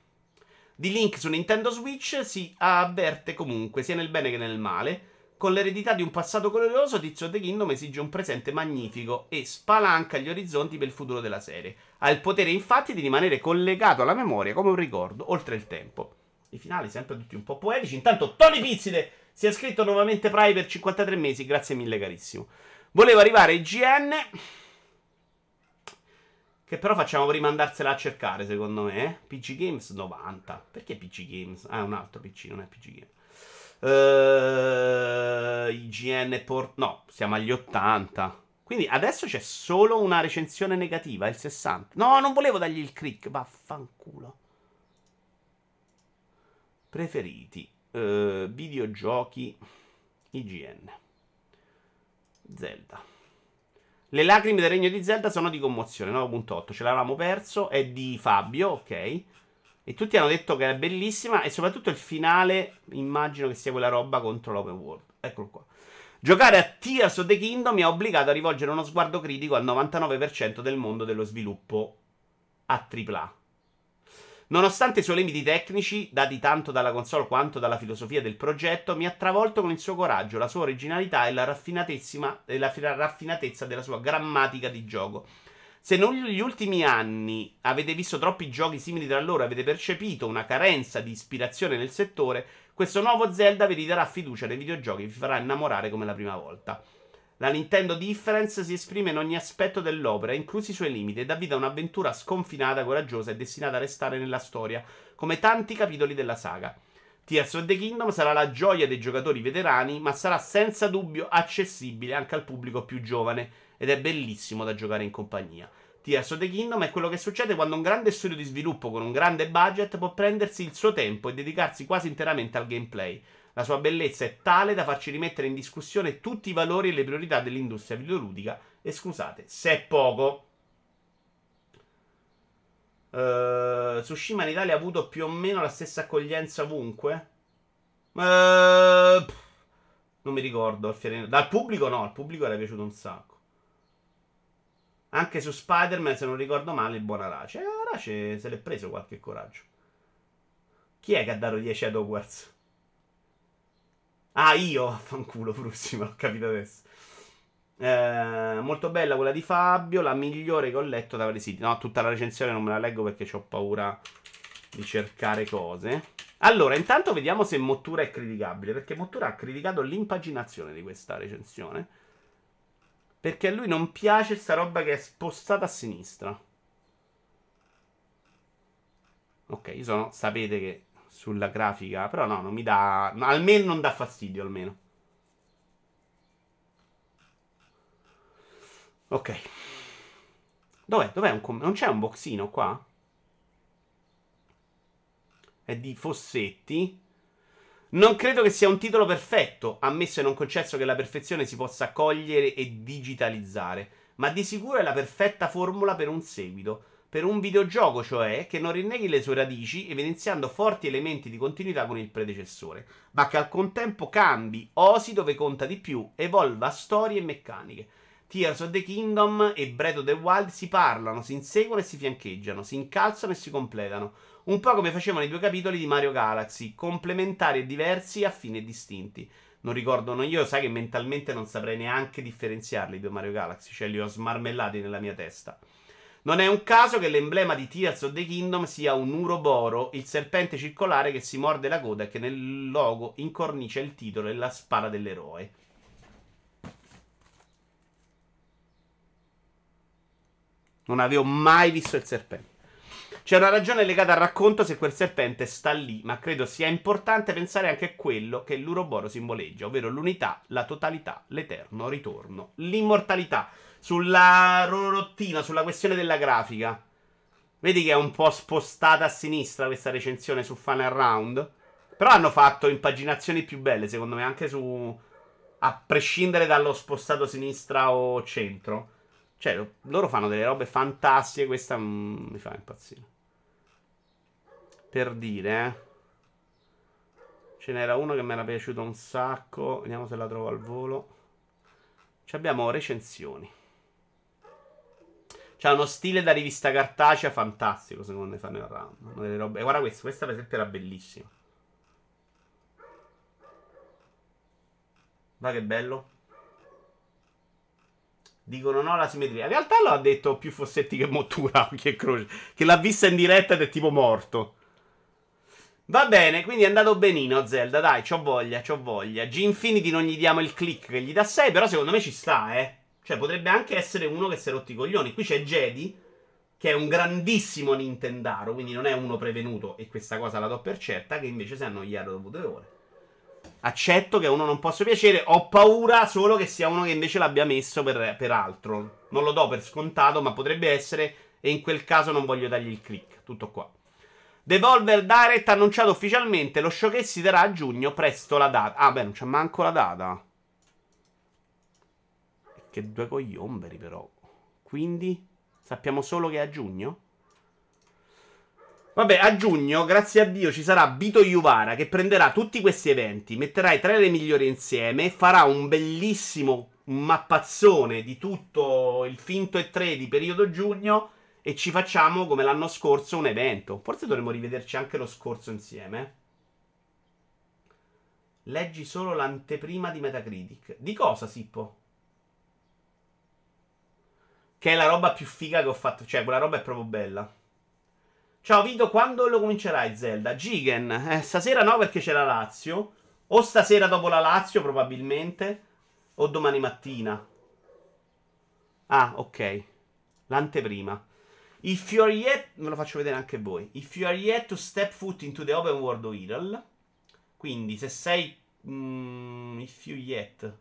di Link su Nintendo Switch si avverte comunque, sia nel bene che nel male con l'eredità di un passato glorioso, Tizio The Kingdom esige un presente magnifico e spalanca gli orizzonti per il futuro della serie. Ha il potere infatti di rimanere collegato alla memoria come un ricordo oltre il tempo. I finali sempre tutti un po' poetici. Intanto Tony Pizzide si è scritto nuovamente Prime per 53 mesi, grazie mille carissimo. Volevo arrivare ai GN che però facciamo prima andarsela a cercare, secondo me. Eh? PC Games 90. Perché PC Games? Ah, è un altro PC, non è PC Games. Uh, IGN Port... No, siamo agli 80. Quindi adesso c'è solo una recensione negativa, il 60. No, non volevo dargli il click, vaffanculo. Preferiti. Uh, videogiochi IGN. Zelda. Le lacrime del regno di Zelda sono di commozione, 9.8. Ce l'avevamo perso. È di Fabio, ok. E tutti hanno detto che è bellissima e soprattutto il finale, immagino che sia quella roba contro l'open world. Eccolo qua. Giocare a Tears of the Kingdom mi ha obbligato a rivolgere uno sguardo critico al 99% del mondo dello sviluppo a AAA. Nonostante i suoi limiti tecnici, dati tanto dalla console quanto dalla filosofia del progetto, mi ha travolto con il suo coraggio, la sua originalità e la, e la raffinatezza della sua grammatica di gioco. Se negli ultimi anni avete visto troppi giochi simili tra loro avete percepito una carenza di ispirazione nel settore, questo nuovo Zelda vi ridarà fiducia nei videogiochi e vi farà innamorare come la prima volta. La Nintendo Difference si esprime in ogni aspetto dell'opera, inclusi i suoi limiti, e dà vita a un'avventura sconfinata, coraggiosa e destinata a restare nella storia, come tanti capitoli della saga. Tears of the Kingdom sarà la gioia dei giocatori veterani, ma sarà senza dubbio accessibile anche al pubblico più giovane ed è bellissimo da giocare in compagnia. Tears of the Kingdom è quello che succede quando un grande studio di sviluppo con un grande budget può prendersi il suo tempo e dedicarsi quasi interamente al gameplay. La sua bellezza è tale da farci rimettere in discussione tutti i valori e le priorità dell'industria videoludica. E scusate, se è poco. Uh, Tsushima in Italia ha avuto più o meno la stessa accoglienza ovunque? Uh, non mi ricordo. Dal pubblico no, al pubblico era piaciuto un sacco. Anche su Spider-Man, se non ricordo male, il buon Arace. Eh, Arace se l'è preso qualche coraggio. Chi è che ha dato 10 ad Hogwarts? Ah, io, fanculo, Frussi, me l'ho capito adesso. Eh, molto bella quella di Fabio, la migliore che ho letto da vari. No, tutta la recensione non me la leggo perché ho paura di cercare cose. Allora, intanto vediamo se Mottura è criticabile, perché Mottura ha criticato l'impaginazione di questa recensione. Perché a lui non piace sta roba che è spostata a sinistra. Ok, io sono, sapete che sulla grafica, però no, non mi dà, almeno non dà fastidio almeno. Ok. Dov'è? Dov'è un com- Non c'è un boxino qua? È di Fossetti. Non credo che sia un titolo perfetto, ammesso e non concesso che la perfezione si possa cogliere e digitalizzare, ma di sicuro è la perfetta formula per un seguito, per un videogioco cioè che non rinneghi le sue radici evidenziando forti elementi di continuità con il predecessore, ma che al contempo cambi, osi dove conta di più, evolva storie e meccaniche. Tears of the Kingdom e Breath of the Wild si parlano, si inseguono e si fiancheggiano, si incalzano e si completano un po' come facevano i due capitoli di Mario Galaxy, complementari e diversi a fine distinti. Non ricordano io, sai che mentalmente non saprei neanche differenziarli i due Mario Galaxy, cioè li ho smarmellati nella mia testa. Non è un caso che l'emblema di Tears of the Kingdom sia un uroboro, il serpente circolare che si morde la coda e che nel logo incornicia il titolo e la spada dell'eroe. Non avevo mai visto il serpente. C'è una ragione legata al racconto se quel serpente sta lì, ma credo sia importante pensare anche a quello che l'Uroboro simboleggia, ovvero l'unità, la totalità, l'eterno ritorno, l'immortalità. Sulla rottina, sulla questione della grafica. Vedi che è un po' spostata a sinistra questa recensione su Final Round? Però hanno fatto impaginazioni più belle, secondo me, anche su... A prescindere dallo spostato sinistra o centro. Cioè, loro fanno delle robe fantastiche, questa mm, mi fa impazzire. Per dire, eh. Ce n'era uno che mi era piaciuto un sacco. Vediamo se la trovo al volo. Ci abbiamo recensioni. C'ha uno stile da rivista cartacea fantastico, secondo me, fanno il round. Robe... Guarda questo, questa per esempio era bellissima. Guarda che bello. Dicono no alla simmetria. In realtà lo detto più Fossetti che Mottura, *laughs* che Croce. Che l'ha vista in diretta ed è tipo morto. Va bene, quindi è andato benino Zelda, dai, c'ho voglia, c'ho voglia. G-Infinity non gli diamo il click che gli dà 6, però secondo me ci sta, eh. Cioè, potrebbe anche essere uno che si è rotto i coglioni. Qui c'è Jedi, che è un grandissimo Nintendaro, quindi non è uno prevenuto, e questa cosa la do per certa, che invece si è annoiato dopo due ore. Accetto che a uno non possa piacere, ho paura solo che sia uno che invece l'abbia messo per, per altro. Non lo do per scontato, ma potrebbe essere, e in quel caso non voglio dargli il click. Tutto qua. Devolver Direct ha annunciato ufficialmente lo show che si darà a giugno, presto la data. Ah, beh, non c'è manco la data. Che due cogliomberi, però. Quindi, sappiamo solo che è a giugno? Vabbè, a giugno, grazie a Dio, ci sarà Bito Yuvara che prenderà tutti questi eventi, metterà i tre le migliori insieme, farà un bellissimo mappazzone di tutto il finto e 3 di periodo giugno e ci facciamo come l'anno scorso un evento. Forse dovremmo rivederci anche lo scorso insieme. Leggi solo l'anteprima di Metacritic. Di cosa, Sippo? Che è la roba più figa che ho fatto. Cioè, quella roba è proprio bella. Ciao Vito, quando lo comincerai Zelda? Gigen, eh, stasera no perché c'è la Lazio. O stasera dopo la Lazio probabilmente. O domani mattina. Ah, ok. L'anteprima. If you are yet, ve lo faccio vedere anche voi. If you are yet to step foot into the open world of Irel, quindi se sei, mm, if you yet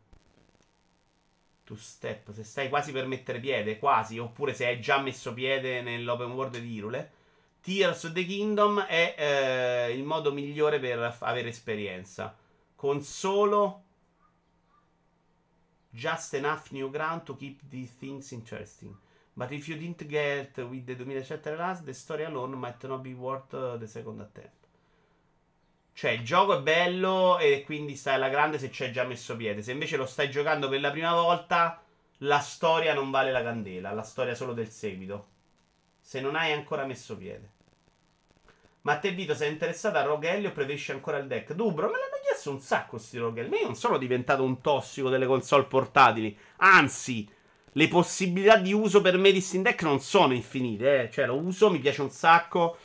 to step, se stai quasi per mettere piede, quasi, oppure se hai già messo piede nell'open world di Irule, Tears of the Kingdom è eh, il modo migliore per avere esperienza. Con solo just enough new ground to keep these things interesting. But if you didn't get with the 2007 Last, the story alone might not be worth uh, the second attempt. Cioè, il gioco è bello e quindi stai alla grande se ci hai già messo piede. Se invece lo stai giocando per la prima volta, la storia non vale la candela, la storia solo del seguito. Se non hai ancora messo piede. Ma te, Vito, sei interessato a Rogue o preferisci ancora il deck? Dubro, me l'hanno chiesto un sacco sti Rogue Ma io non sono diventato un tossico delle console portatili. Anzi, le possibilità di uso per me di Steam Deck non sono infinite. Eh. Cioè, lo uso, mi piace un sacco.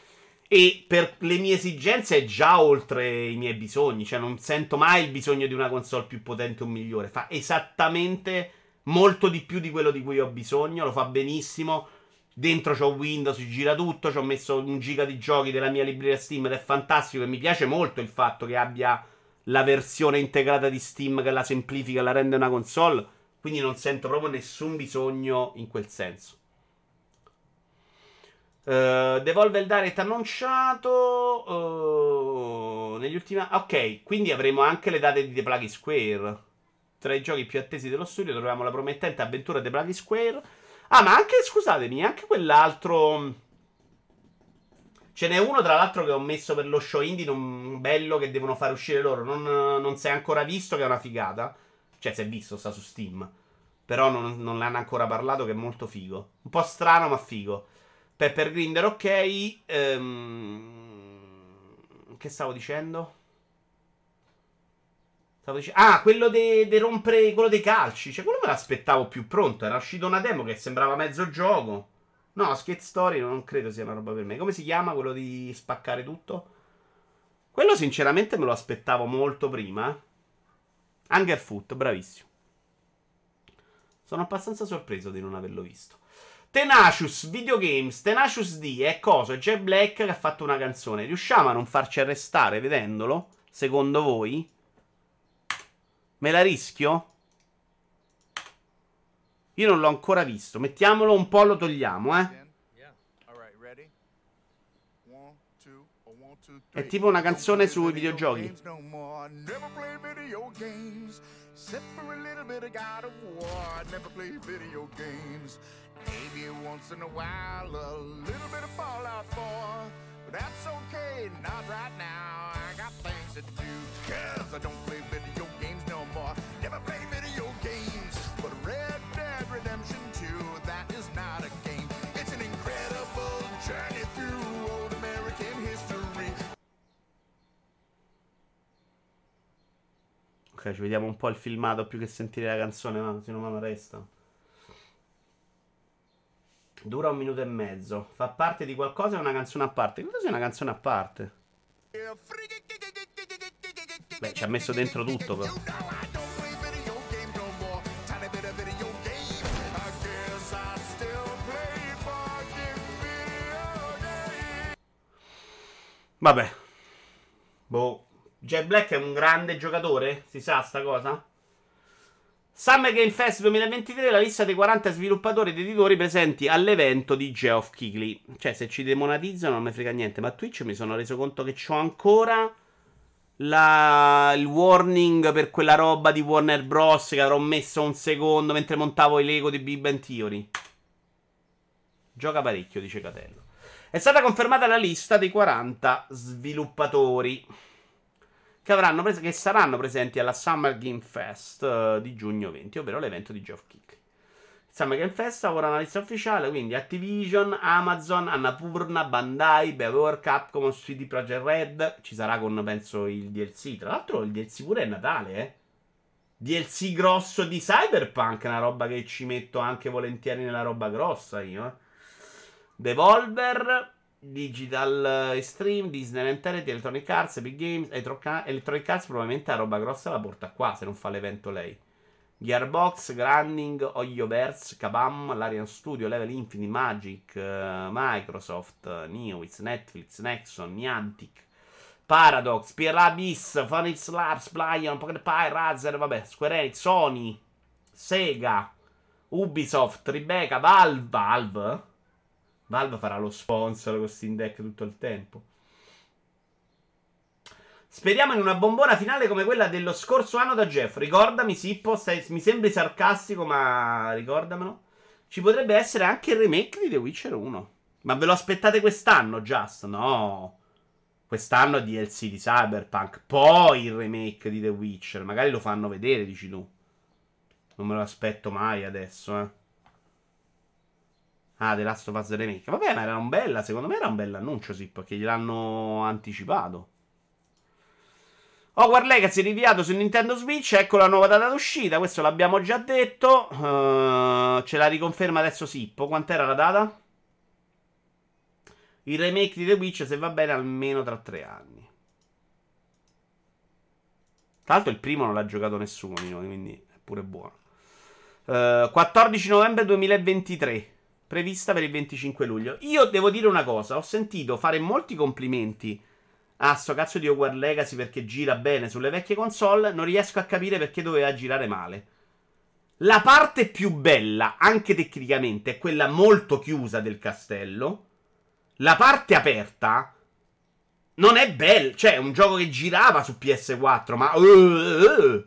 E per le mie esigenze è già oltre i miei bisogni. Cioè, non sento mai il bisogno di una console più potente o migliore. Fa esattamente molto di più di quello di cui ho bisogno. Lo fa benissimo. Dentro c'ho Windows, gira tutto. Ci ho messo un giga di giochi della mia libreria Steam ed è fantastico. E mi piace molto il fatto che abbia la versione integrata di Steam che la semplifica la rende una console. Quindi non sento proprio nessun bisogno in quel senso. Uh, Devolve il Direct annunciato uh, negli ultimi Ok, quindi avremo anche le date di The Pluggy Square. Tra i giochi più attesi dello studio troviamo la promettente avventura The Pluggy Square. Ah, ma anche, scusatemi, anche quell'altro... Ce n'è uno, tra l'altro, che ho messo per lo show indie, non bello, che devono fare uscire loro. Non, non si è ancora visto, che è una figata. Cioè, si è visto, sta su Steam. Però non, non l'hanno ancora parlato, che è molto figo. Un po' strano, ma figo. Pepper Grinder, ok. Ehm... Che stavo dicendo? Stavo dicendo... Ah, quello di de- rompere quello dei calci. Cioè, quello me l'aspettavo più pronto. Era uscito una demo che sembrava mezzo gioco. No, Skate Story non credo sia una roba per me. Come si chiama quello di spaccare tutto? Quello sinceramente me lo aspettavo molto prima. Hungerfoot, bravissimo. Sono abbastanza sorpreso di non averlo visto. Tenacious Videogames, Tenacious D è cosa? C'è Black che ha fatto una canzone. Riusciamo a non farci arrestare vedendolo? Secondo voi? Me la rischio? Io non l'ho ancora visto. Mettiamolo un po', lo togliamo, eh. È tipo una canzone sui videogiochi. Maybe once in a while, a little bit of Fallout 4. But that's okay, not right now. I got things to do, cause I don't play video Ok, ci vediamo un po' il filmato più che sentire la canzone, ma se no mi resta. Dura un minuto e mezzo. Fa parte di qualcosa è una canzone a parte. Credo sia una canzone a parte. Beh, ci ha messo dentro tutto però. Vabbè. Boh. Jack Black è un grande giocatore? Si sa sta cosa? Summer Game Fest 2023 la lista dei 40 sviluppatori ed editori presenti all'evento di Geoff Keighley. Cioè, se ci demonetizzano non mi frega niente, ma Twitch mi sono reso conto che ho ancora la... il warning per quella roba di Warner Bros. che avrò messo un secondo mentre montavo i Lego di Big Bang Theory. Gioca parecchio, dice Catello. È stata confermata la lista dei 40 sviluppatori che, pres- che saranno presenti alla Summer Game Fest uh, di giugno 20, ovvero l'evento di Geoff Kick. Summer Game Fest ora una lista ufficiale, quindi Activision, Amazon, Annapurna, Bandai, BioWare, Capcom, CD Projekt Red, ci sarà con, penso, il DLC. Tra l'altro il DLC pure è Natale, eh. DLC grosso di Cyberpunk, una roba che ci metto anche volentieri nella roba grossa io, eh. Devolver, Digital Extreme, Disney Enterity, Electronic Arts, Epic Games, Electronic Arts probabilmente la roba grossa la porta qua se non fa l'evento lei. Gearbox, Grinding, Oyoverse, Kabam, Larian Studio, Level Infinite, Magic, uh, Microsoft, uh, Neowitz, Netflix, Nexon, Niantic, Paradox, PRA Abyss, Phoenix Labs, Plyon, Pocket Pie, Razer, vabbè, Square Enix, Sony, Sega, Ubisoft, Tribeca, Valve, Valve, Valve farà lo sponsor con Steam Deck tutto il tempo. Speriamo in una bombona finale come quella dello scorso anno da Jeff. Ricordami, Sippo, stai, mi sembri sarcastico, ma ricordamelo. ci potrebbe essere anche il remake di The Witcher 1. Ma ve lo aspettate quest'anno, Just? No. Quest'anno DLC di Cyberpunk. Poi il remake di The Witcher. Magari lo fanno vedere, dici tu. Non me lo aspetto mai adesso, eh. Ah, The Last of Us Remake. Vabbè, ma era un bella. Secondo me era un bel annuncio, sì, perché gliel'hanno anticipato. Hogwarts Legacy rinviato su Nintendo Switch. Ecco la nuova data d'uscita. Questo l'abbiamo già detto. Uh, ce la riconferma adesso Sippo. Quant'era la data? Il remake di The Witch, se va bene, almeno tra tre anni. Tra l'altro, il primo non l'ha giocato nessuno quindi è pure buono. Uh, 14 novembre 2023 prevista per il 25 luglio. Io devo dire una cosa, ho sentito fare molti complimenti a sto cazzo di Hogwarts Legacy perché gira bene sulle vecchie console, non riesco a capire perché doveva girare male. La parte più bella, anche tecnicamente, è quella molto chiusa del castello. La parte aperta non è bella, cioè è un gioco che girava su PS4, ma uh, uh,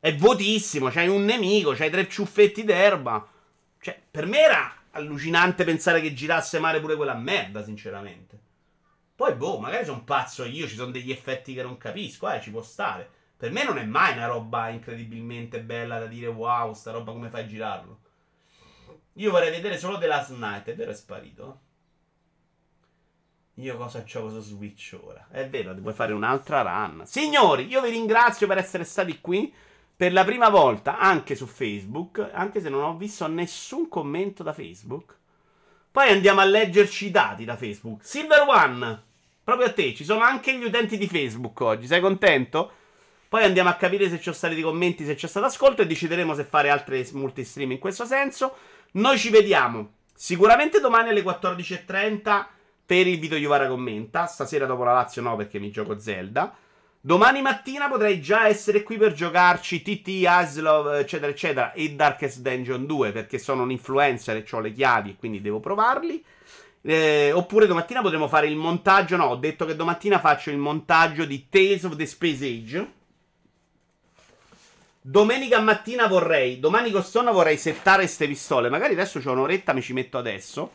è vuotissimo, c'hai un nemico, c'hai tre ciuffetti d'erba. Cioè, per me era allucinante pensare che girasse male pure quella merda, sinceramente. Poi, boh, magari sono pazzo io, ci sono degli effetti che non capisco, eh, ci può stare. Per me non è mai una roba incredibilmente bella da dire wow, sta roba come fai a girarlo. Io vorrei vedere solo The Last Night, è vero è sparito? Io cosa gioco su Switch ora? È vero, puoi fare un'altra run. Signori, io vi ringrazio per essere stati qui per la prima volta anche su Facebook, anche se non ho visto nessun commento da Facebook. Poi andiamo a leggerci i dati da Facebook. Silver One, proprio a te, ci sono anche gli utenti di Facebook oggi, sei contento? Poi andiamo a capire se ci sono stati commenti, se c'è stato ascolto e decideremo se fare altre multistream in questo senso. Noi ci vediamo sicuramente domani alle 14.30 per il video Yuvara commenta. Stasera dopo la Lazio no perché mi gioco Zelda. Domani mattina potrei già essere qui per giocarci TT, Aslov, eccetera, eccetera, e Darkest Dungeon 2 perché sono un influencer e ho le chiavi e quindi devo provarli. Eh, oppure domattina potremo fare il montaggio. No, ho detto che domattina faccio il montaggio di Tales of the Space Age. Domenica mattina vorrei, domani con sonno vorrei settare queste pistole. Magari adesso c'ho un'oretta, mi ci metto adesso.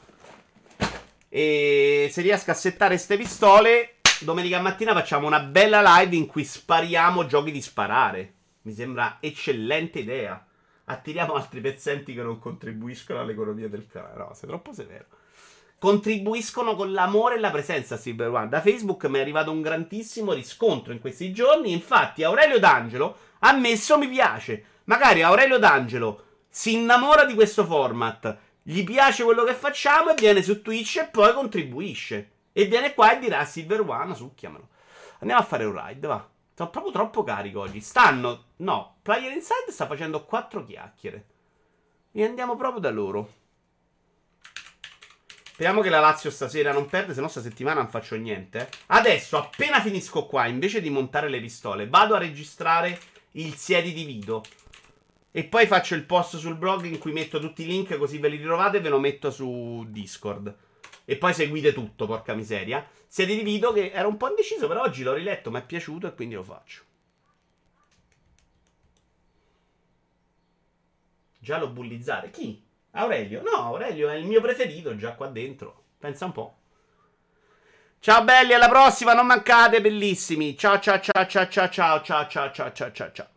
E se riesco a settare queste pistole, domenica mattina facciamo una bella live in cui spariamo giochi di sparare. Mi sembra eccellente idea. Attiriamo altri pezzenti che non contribuiscono all'economia del canale. No, sei troppo severo. Contribuiscono con l'amore e la presenza Silver One. Da Facebook mi è arrivato un grandissimo riscontro in questi giorni. Infatti, Aurelio D'Angelo ha messo mi piace. Magari Aurelio D'Angelo si innamora di questo format, gli piace quello che facciamo e viene su Twitch e poi contribuisce. E viene qua e dirà Silver One, succhiamelo. Andiamo a fare un ride, va. Sono proprio troppo carico oggi. Stanno. No, Player Inside sta facendo quattro chiacchiere. E andiamo proprio da loro. Speriamo che la Lazio stasera non perde, se no sta settimana non faccio niente. Adesso, appena finisco qua, invece di montare le pistole, vado a registrare il siedi di video. E poi faccio il post sul blog in cui metto tutti i link così ve li ritrovate e ve lo metto su Discord. E poi seguite tutto, porca miseria. Siete di video che era un po' indeciso, però oggi l'ho riletto, mi è piaciuto e quindi lo faccio. Già lo bullizzare. Chi? Aurelio? No, Aurelio è il mio preferito già qua dentro. Pensa un po'. Ciao belli, alla prossima, non mancate, bellissimi. Ciao ciao ciao ciao ciao ciao ciao ciao ciao ciao ciao.